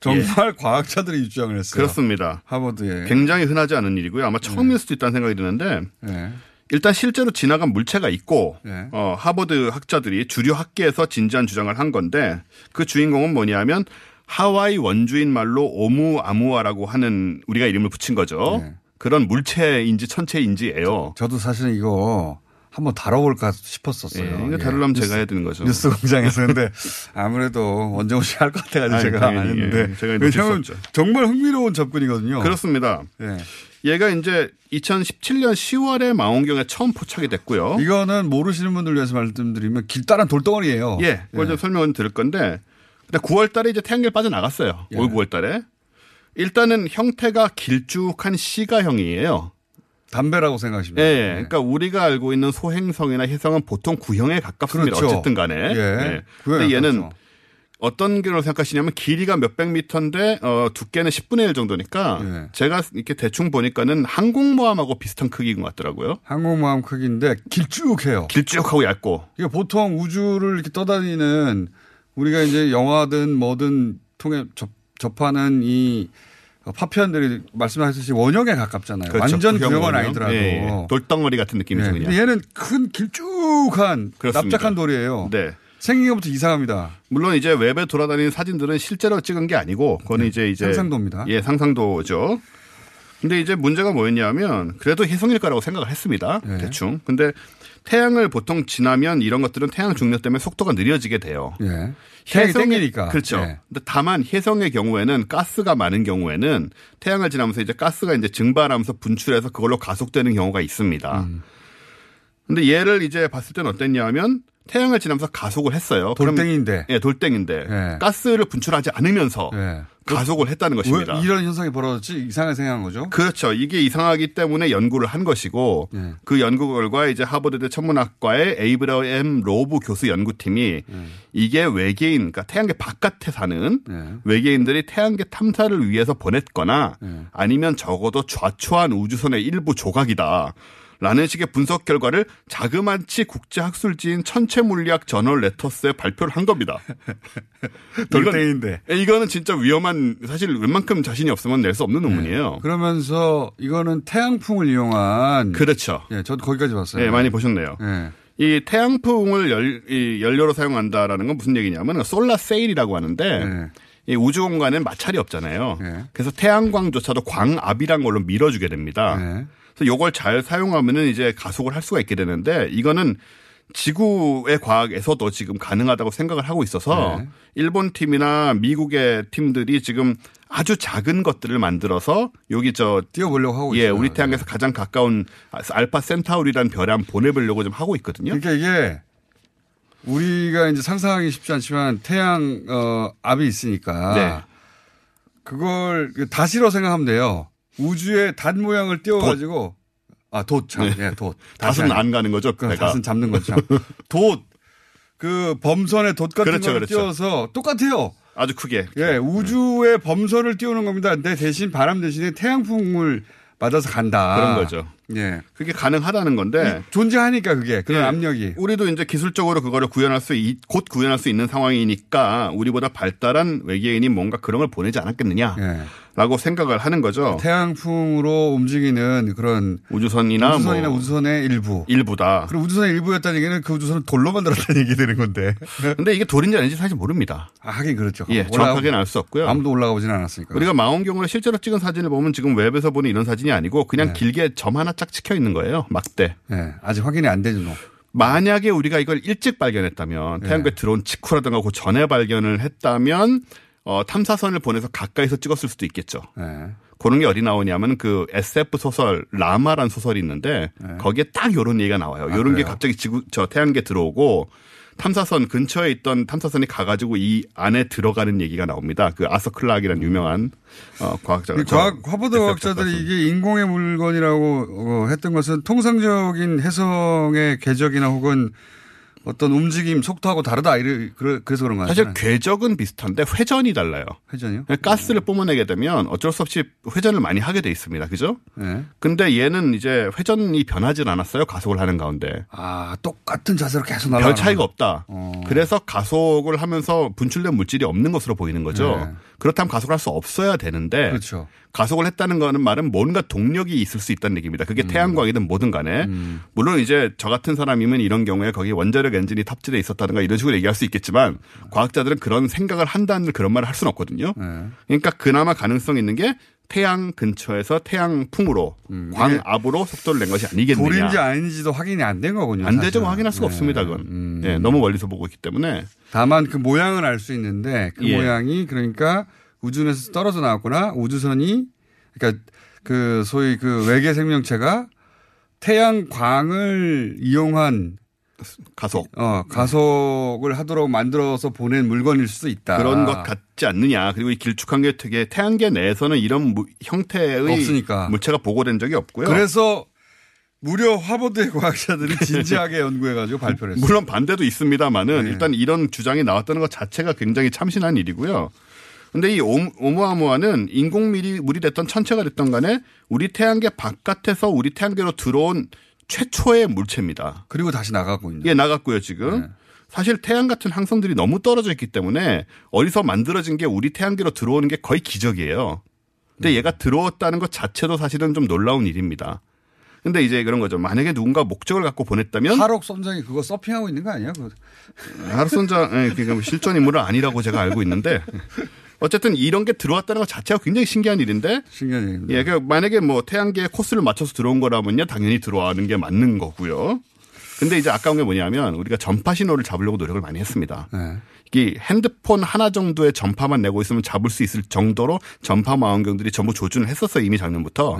Speaker 8: 정말 과학자들이 이 주장을 했어요.
Speaker 20: 그렇습니다.
Speaker 8: 하버드에
Speaker 20: 굉장히 흔하지 않은 일이고요. 아마 처음일 수도 있다는 생각이 드는데
Speaker 8: 네.
Speaker 20: 일단 실제로 지나간 물체가 있고
Speaker 8: 네.
Speaker 20: 어, 하버드 학자들이 주류 학계에서 진지한 주장을 한 건데 그 주인공은 뭐냐면 하와이 원주인 말로 오무아무아라고 하는 우리가 이름을 붙인 거죠.
Speaker 8: 네.
Speaker 20: 그런 물체인지 천체인지예요.
Speaker 8: 저도 사실은 이거 한번 다뤄볼까 싶었었어요.
Speaker 20: 예, 이거 다루려면 제가 해야 되는 거죠.
Speaker 8: 뉴스 공장에서 근데 아무래도 원정우 씨 할 것 같아가지고
Speaker 20: 아니,
Speaker 8: 제가 안 했는데
Speaker 20: 예, 제가
Speaker 8: 왜냐하면. 정말 흥미로운 접근이거든요.
Speaker 20: 그렇습니다.
Speaker 8: 예.
Speaker 20: 얘가 이제 2017년 10월에 망원경에 처음 포착이 됐고요.
Speaker 8: 이거는 모르시는 분들 위해서 말씀드리면 길다란 돌덩어리예요.
Speaker 20: 예, 그걸 좀 설명을 드릴 건데, 근데 9월 달에 이제 태양계를 빠져나갔어요.
Speaker 8: 예.
Speaker 20: 올 9월 달에. 일단은 형태가 길쭉한 C가형이에요.
Speaker 8: 담배라고 생각하시면
Speaker 20: 예,
Speaker 8: 돼요.
Speaker 20: 그러니까 우리가 알고 있는 소행성이나 혜성은 보통 구형에 가깝습니다.
Speaker 8: 그렇죠.
Speaker 20: 어쨌든 간에.
Speaker 8: 예.
Speaker 20: 예.
Speaker 8: 구형에
Speaker 20: 근데 얘는
Speaker 8: 가깝죠.
Speaker 20: 어떤 길로 생각하시냐면 길이가 몇백 미터인데 어, 두께는 10분의 1 정도니까
Speaker 8: 예.
Speaker 20: 제가 이렇게 대충 보니까는 항공모함하고 비슷한 크기인 것 같더라고요.
Speaker 8: 항공모함 크기인데 길쭉해요.
Speaker 20: 길쭉하고 얇고.
Speaker 8: 이게 보통 우주를 이렇게 떠다니는 우리가 이제 영화든 뭐든 통해 접, 접하는 이 파편들이 말씀하셨듯이 원형에 가깝잖아요.
Speaker 20: 그렇죠.
Speaker 8: 완전
Speaker 20: 구형
Speaker 8: 구형은
Speaker 20: 원형.
Speaker 8: 아니더라도.
Speaker 20: 예, 예. 돌덩어리 같은 느낌이죠.
Speaker 8: 네. 얘는 큰 길쭉한
Speaker 20: 그렇습니다.
Speaker 8: 납작한 돌이에요.
Speaker 20: 네.
Speaker 8: 생긴 것부터 이상합니다.
Speaker 20: 물론 이제 웹에 돌아다니는 사진들은 실제로 찍은 게 아니고 그거는 이제 이제
Speaker 8: 네. 상상도입니다.
Speaker 20: 예, 상상도죠. 근데 이제 문제가 뭐였냐면 그래도 혜성일 거라고 생각을 했습니다.
Speaker 8: 네.
Speaker 20: 대충. 근데 태양을 보통 지나면 이런 것들은 태양 중력 때문에 속도가 느려지게 돼요.
Speaker 8: 예. 땡기니까.
Speaker 20: 그렇죠.
Speaker 8: 예.
Speaker 20: 근데 다만 혜성의 경우에는 가스가 많은 경우에는 태양을 지나면서 이제 가스가 이제 증발하면서 분출해서 그걸로 가속되는 경우가 있습니다.
Speaker 8: 음.
Speaker 20: 근데 얘를 이제 봤을 때는 어땠냐면 태양을 지나면서 가속을 했어요.
Speaker 8: 돌덩이인데.
Speaker 20: 예, 돌덩인데
Speaker 8: 예.
Speaker 20: 가스를 분출하지 않으면서
Speaker 8: 예.
Speaker 20: 가속을 했다는 것입니다.
Speaker 8: 왜 이런 현상이 벌어졌지? 이상하게 생각한 거죠?
Speaker 20: 그렇죠. 이게 이상하기 때문에 연구를 한 것이고
Speaker 8: 예.
Speaker 20: 그그 연구 결과 이제 하버드대 천문학과의 에이브러엠 로브 교수 연구팀이
Speaker 8: 예.
Speaker 20: 이게 외계인, 그러니까 태양계 바깥에 사는
Speaker 8: 예.
Speaker 20: 외계인들이 태양계 탐사를 위해서 보냈거나
Speaker 8: 예.
Speaker 20: 아니면 적어도 좌초한 우주선의 일부 조각이다. 라는 식의 분석 결과를 자그마치 국제학술지인 천체물리학 저널 레터스에 발표를 한 겁니다.
Speaker 8: 돌덩인데.
Speaker 20: 이건, 이거는 진짜 위험한 사실 웬만큼 자신이 없으면 낼 수 없는 논문이에요.
Speaker 8: 그러면서 이거는 태양풍을 이용한
Speaker 20: 그렇죠.
Speaker 8: 예, 저도 거기까지 봤어요.
Speaker 20: 네, 많이 보셨네요.
Speaker 8: 예.
Speaker 20: 이 태양풍을 열, 이 연료로 사용한다라는 건 무슨 얘기냐면 솔라 세일이라고 하는데
Speaker 8: 네.
Speaker 20: 이 우주 공간엔 마찰이 없잖아요. 그래서 태양광조차도 광압이란 걸로 밀어주게 됩니다.
Speaker 8: 네.
Speaker 20: 그래서 이걸 잘 사용하면은 이제 가속을 할 수가 있게 되는데 이거는 지구의 과학에서도 지금 가능하다고 생각을 하고 있어서
Speaker 8: 네.
Speaker 20: 일본 팀이나 미국의 팀들이 지금 아주 작은 것들을 만들어서 여기 저
Speaker 8: 띄워보려고 하고
Speaker 20: 예,
Speaker 8: 있어요.
Speaker 20: 우리 태양에서 가장 가까운 알파 센타우리라는 별에 한번 보내보려고 좀 하고 있거든요.
Speaker 8: 그러니까 이게 우리가 이제 상상하기 쉽지 않지만 태양 어 압이 있으니까
Speaker 20: 네.
Speaker 8: 그걸 다시로 생각하면 돼요. 우주에 닷 모양을 띄워가지고 아 돛 참, 예, 돛.
Speaker 20: 닷은 안 가는 거죠.
Speaker 8: 그. 닷은 잡는 거죠. 돛. 그 범선에 돛 같은
Speaker 20: 그렇죠,
Speaker 8: 걸
Speaker 20: 그렇죠.
Speaker 8: 띄워서 똑같아요.
Speaker 20: 아주 크게.
Speaker 8: 예, 우주에 범선을 띄우는 겁니다. 근데 대신 바람 대신에 태양풍을 맞아서 간다.
Speaker 20: 그런 거죠.
Speaker 8: 예.
Speaker 20: 그게 가능하다는 건데
Speaker 8: 존재하니까 그게 그런
Speaker 20: 예.
Speaker 8: 압력이.
Speaker 20: 우리도 이제 기술적으로 그거를 구현할 수, 있- 곧 구현할 수 있는 상황이니까 우리보다 발달한 외계인이 뭔가 그런 걸 보내지 않았겠느냐 라고 생각을 하는 거죠.
Speaker 8: 태양풍으로 움직이는 그런
Speaker 20: 우주선이나
Speaker 8: 우주선이나
Speaker 20: 뭐
Speaker 8: 우주선의 일부.
Speaker 20: 일부다.
Speaker 8: 그리고 우주선의 일부였다는 얘기는 그 우주선을 돌로 만들었다는 얘기 되는 건데.
Speaker 20: 근데 이게 돌인지 아닌지 사실 모릅니다.
Speaker 8: 아, 하긴 그렇죠.
Speaker 20: 예, 정확하게는 알 수 없고요.
Speaker 8: 아무도 올라가 보지는 않았으니까.
Speaker 20: 우리가 망원경으로 실제로 찍은 사진을 보면 지금 웹에서 보는 이런 사진이 아니고 그냥
Speaker 8: 네.
Speaker 20: 길게 점 하나 짝 찍혀 있는 거예요. 막대.
Speaker 8: 예, 아직 확인이 안 되죠. 뭐.
Speaker 20: 만약에 우리가 이걸 일찍 발견했다면
Speaker 8: 네.
Speaker 20: 태양계 들어온 직후라든가 그 전에 발견을 했다면 어, 탐사선을 보내서 가까이서 찍었을 수도 있겠죠.
Speaker 8: 예.
Speaker 20: 그런 게 어디 나오냐면 그 SF 소설 라마란 소설이 있는데 거기에 딱 요런 얘기가 나와요.
Speaker 8: 네. 아,
Speaker 20: 요런 게
Speaker 8: 그래요?
Speaker 20: 갑자기 지구 저 태양계 들어오고 탐사선 근처에 있던 탐사선이 가가지고 이 안에 들어가는 얘기가 나옵니다. 그 아서 클락이라는 유명한 어, 과학자가
Speaker 8: 이 과학, 화버드 과학자들이 이게 인공의 물건이라고 어, 했던 것은 통상적인 해성의 궤적이나 혹은 어떤 움직임 속도하고 다르다. 이래, 그래- 그래서 그런 거
Speaker 20: 사실. 궤적은 비슷한데 회전이 달라요.
Speaker 8: 회전이요?
Speaker 20: 가스를 뿜어내게 되면 어쩔 수 없이 회전을 많이 하게 돼 있습니다. 그죠?
Speaker 8: 네.
Speaker 20: 근데 얘는 이제 회전이 변하진 않았어요. 가속을 하는 가운데.
Speaker 8: 아, 똑같은 자세로 계속 날아가.
Speaker 20: 별 차이가 없다. 그래서 가속을 하면서 분출된 물질이 없는 것으로 보이는 거죠.
Speaker 8: 네.
Speaker 20: 그렇다면 가속을 할 수 없어야 되는데
Speaker 8: 그렇죠.
Speaker 20: 가속을 했다는 거는 말은 뭔가 동력이 있을 수 있다는 얘기입니다. 그게
Speaker 8: 음.
Speaker 20: 태양광이든 뭐든 간에 물론 이제 저 같은 사람이면 이런 경우에 거기 원자력 엔진이 탑재돼 있었다든가 이런 식으로 얘기할 수 있겠지만 과학자들은 그런 생각을 한다는 그런 말을 할 수는 없거든요.
Speaker 8: 네.
Speaker 20: 그러니까 그나마 가능성 있는 게 태양 근처에서 태양풍으로 광압으로 속도를 낸 것이 아니겠느냐.
Speaker 8: 음. 돌인지 아닌지도 확인이 안 된 거군요.
Speaker 20: 안 되죠.
Speaker 8: 사실은.
Speaker 20: 확인할 수가
Speaker 8: 네.
Speaker 20: 없습니다. 그건. 네, 너무 멀리서 보고 있기 때문에.
Speaker 8: 다만 그 모양을 알 수 있는데 그
Speaker 20: 예.
Speaker 8: 모양이 그러니까 우주에서 떨어져 나왔거나 우주선이 그러니까 그 소위 그 외계 생명체가 태양광을 이용한
Speaker 20: 가속.
Speaker 8: 어, 가속을 하도록 만들어서 보낸 물건일 수도 있다.
Speaker 20: 그런 것 같지 않느냐. 그리고 이 길쭉한 게 되게 태양계 내에서는 이런 무- 형태의
Speaker 8: 없으니까.
Speaker 20: 물체가 보고된 적이 없고요.
Speaker 8: 그래서 무려 하버드의 과학자들이 진지하게 연구해가지고 발표를 했어요.
Speaker 20: 물론 반대도 있습니다만은
Speaker 8: 네.
Speaker 20: 일단 이런 주장이 나왔다는 것 자체가 굉장히 참신한 일이고요. 근데 이 오- 오umu아무아는 인공물이 물이 됐던 천체가 됐던 간에 우리 태양계 바깥에서 우리 태양계로 들어온 최초의 물체입니다.
Speaker 8: 그리고 다시 나가고 있는.
Speaker 20: 예, 나갔고요, 지금.
Speaker 8: 네.
Speaker 20: 사실 태양 같은 항성들이 너무 떨어져 있기 때문에 어디서 만들어진 게 우리 태양계로 들어오는 게 거의 기적이에요. 근데 얘가 들어왔다는 것 자체도 사실은 좀 놀라운 일입니다. 근데 이제 그런 거죠. 만약에 누군가 목적을 갖고 보냈다면
Speaker 8: 하록 선장이 그거 서핑하고 있는 거 아니야? 그거.
Speaker 20: 하루선장 예, 그러니까 실존 인물은 아니라고 제가 알고 있는데 어쨌든 이런 게 들어왔다는 것 자체가 굉장히 신기한 일인데
Speaker 8: 신기한 일입니다.
Speaker 20: 예, 그 만약에 뭐 태양계의 코스를 맞춰서 들어온 거라면요 당연히 들어와는 게 맞는 거고요. 근데 이제 아까운 게 뭐냐면 우리가 전파 신호를 잡으려고 노력을 많이 했습니다.
Speaker 8: 네.
Speaker 20: 이게 핸드폰 하나 정도의 전파만 내고 있으면 잡을 수 있을 정도로 전파 망원경들이 전부 조준을 했었어요 이미 작년부터.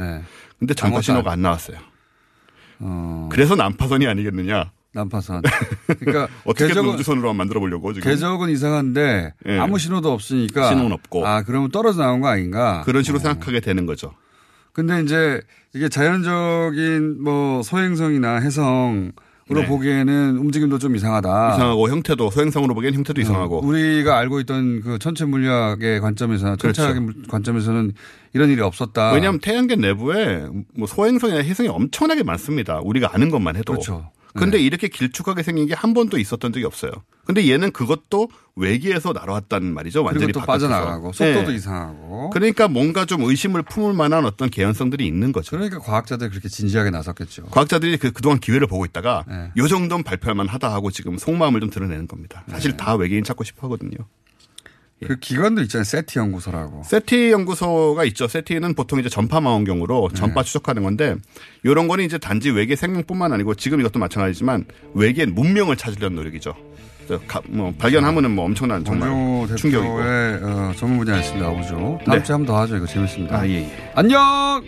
Speaker 20: 근데 전파 신호가
Speaker 8: 안-
Speaker 20: 안 나왔어요.
Speaker 8: 어,
Speaker 20: 그래서 난파선이 아니겠느냐.
Speaker 8: 난파선. 그러니까
Speaker 20: 어떻게든 우주선으로 만들어 보려고 지금.
Speaker 8: 궤적은 이상한데
Speaker 20: 예.
Speaker 8: 아무 신호도 없으니까
Speaker 20: 신호는 없고.
Speaker 8: 아 그러면 떨어져 나온 거 아닌가?
Speaker 20: 그런 식으로 생각하게 되는 거죠.
Speaker 8: 근데 이제 이게 자연적인 뭐 소행성이나 해성 네. 보기에는 움직임도 좀 이상하다.
Speaker 20: 이상하고 형태도 소행성으로 보기엔 형태도 이상하고.
Speaker 8: 우리가 알고 있던 그 천체 물리학의 관점에서나 천체학의
Speaker 20: 그렇죠.
Speaker 8: 관점에서는 이런 일이 없었다.
Speaker 20: 왜냐하면 태양계 내부에 뭐 소행성이나 해성이 엄청나게 많습니다. 우리가 아는 것만 해도.
Speaker 8: 그렇죠.
Speaker 20: 근데 이렇게 길쭉하게 생긴 게 한 번도 있었던 적이 없어요. 근데 얘는 그것도 외계에서 날아왔다는 말이죠. 완전히
Speaker 8: 그리고 또
Speaker 20: 바깥에서.
Speaker 8: 빠져나가고 속도도
Speaker 20: 네.
Speaker 8: 이상하고.
Speaker 20: 그러니까 뭔가 좀 의심을 품을 만한 어떤 개연성들이 있는 거죠.
Speaker 8: 그러니까 과학자들이 그렇게 진지하게 나섰겠죠.
Speaker 20: 과학자들이 그, 그동안 기회를 보고 있다가
Speaker 8: 네.
Speaker 20: 요 정도는 발표할 만하다 하고 지금 속마음을 좀 드러내는 겁니다. 사실 다 외계인 찾고 싶어 하거든요.
Speaker 8: 그 기관도 있잖아요. 세티 연구소라고.
Speaker 20: 세티 연구소가 있죠. 세티는 보통 이제 전파
Speaker 8: 네.
Speaker 20: 망원경으로 전파 추적하는 건데 이런 거는 이제 단지 외계 생명뿐만 아니고 지금 이것도 마찬가지지만 외계 문명을 찾으려는 노력이죠. 저 가- 뭐 발견하면은 뭐 엄청난 정말 충격이고.
Speaker 8: 어, 전문 분야였습니다. 아우죠. 다음
Speaker 20: 네.
Speaker 8: 주에 한 번 더 하죠. 이거 재밌습니다.
Speaker 20: 아, 예, 예.
Speaker 8: 안녕!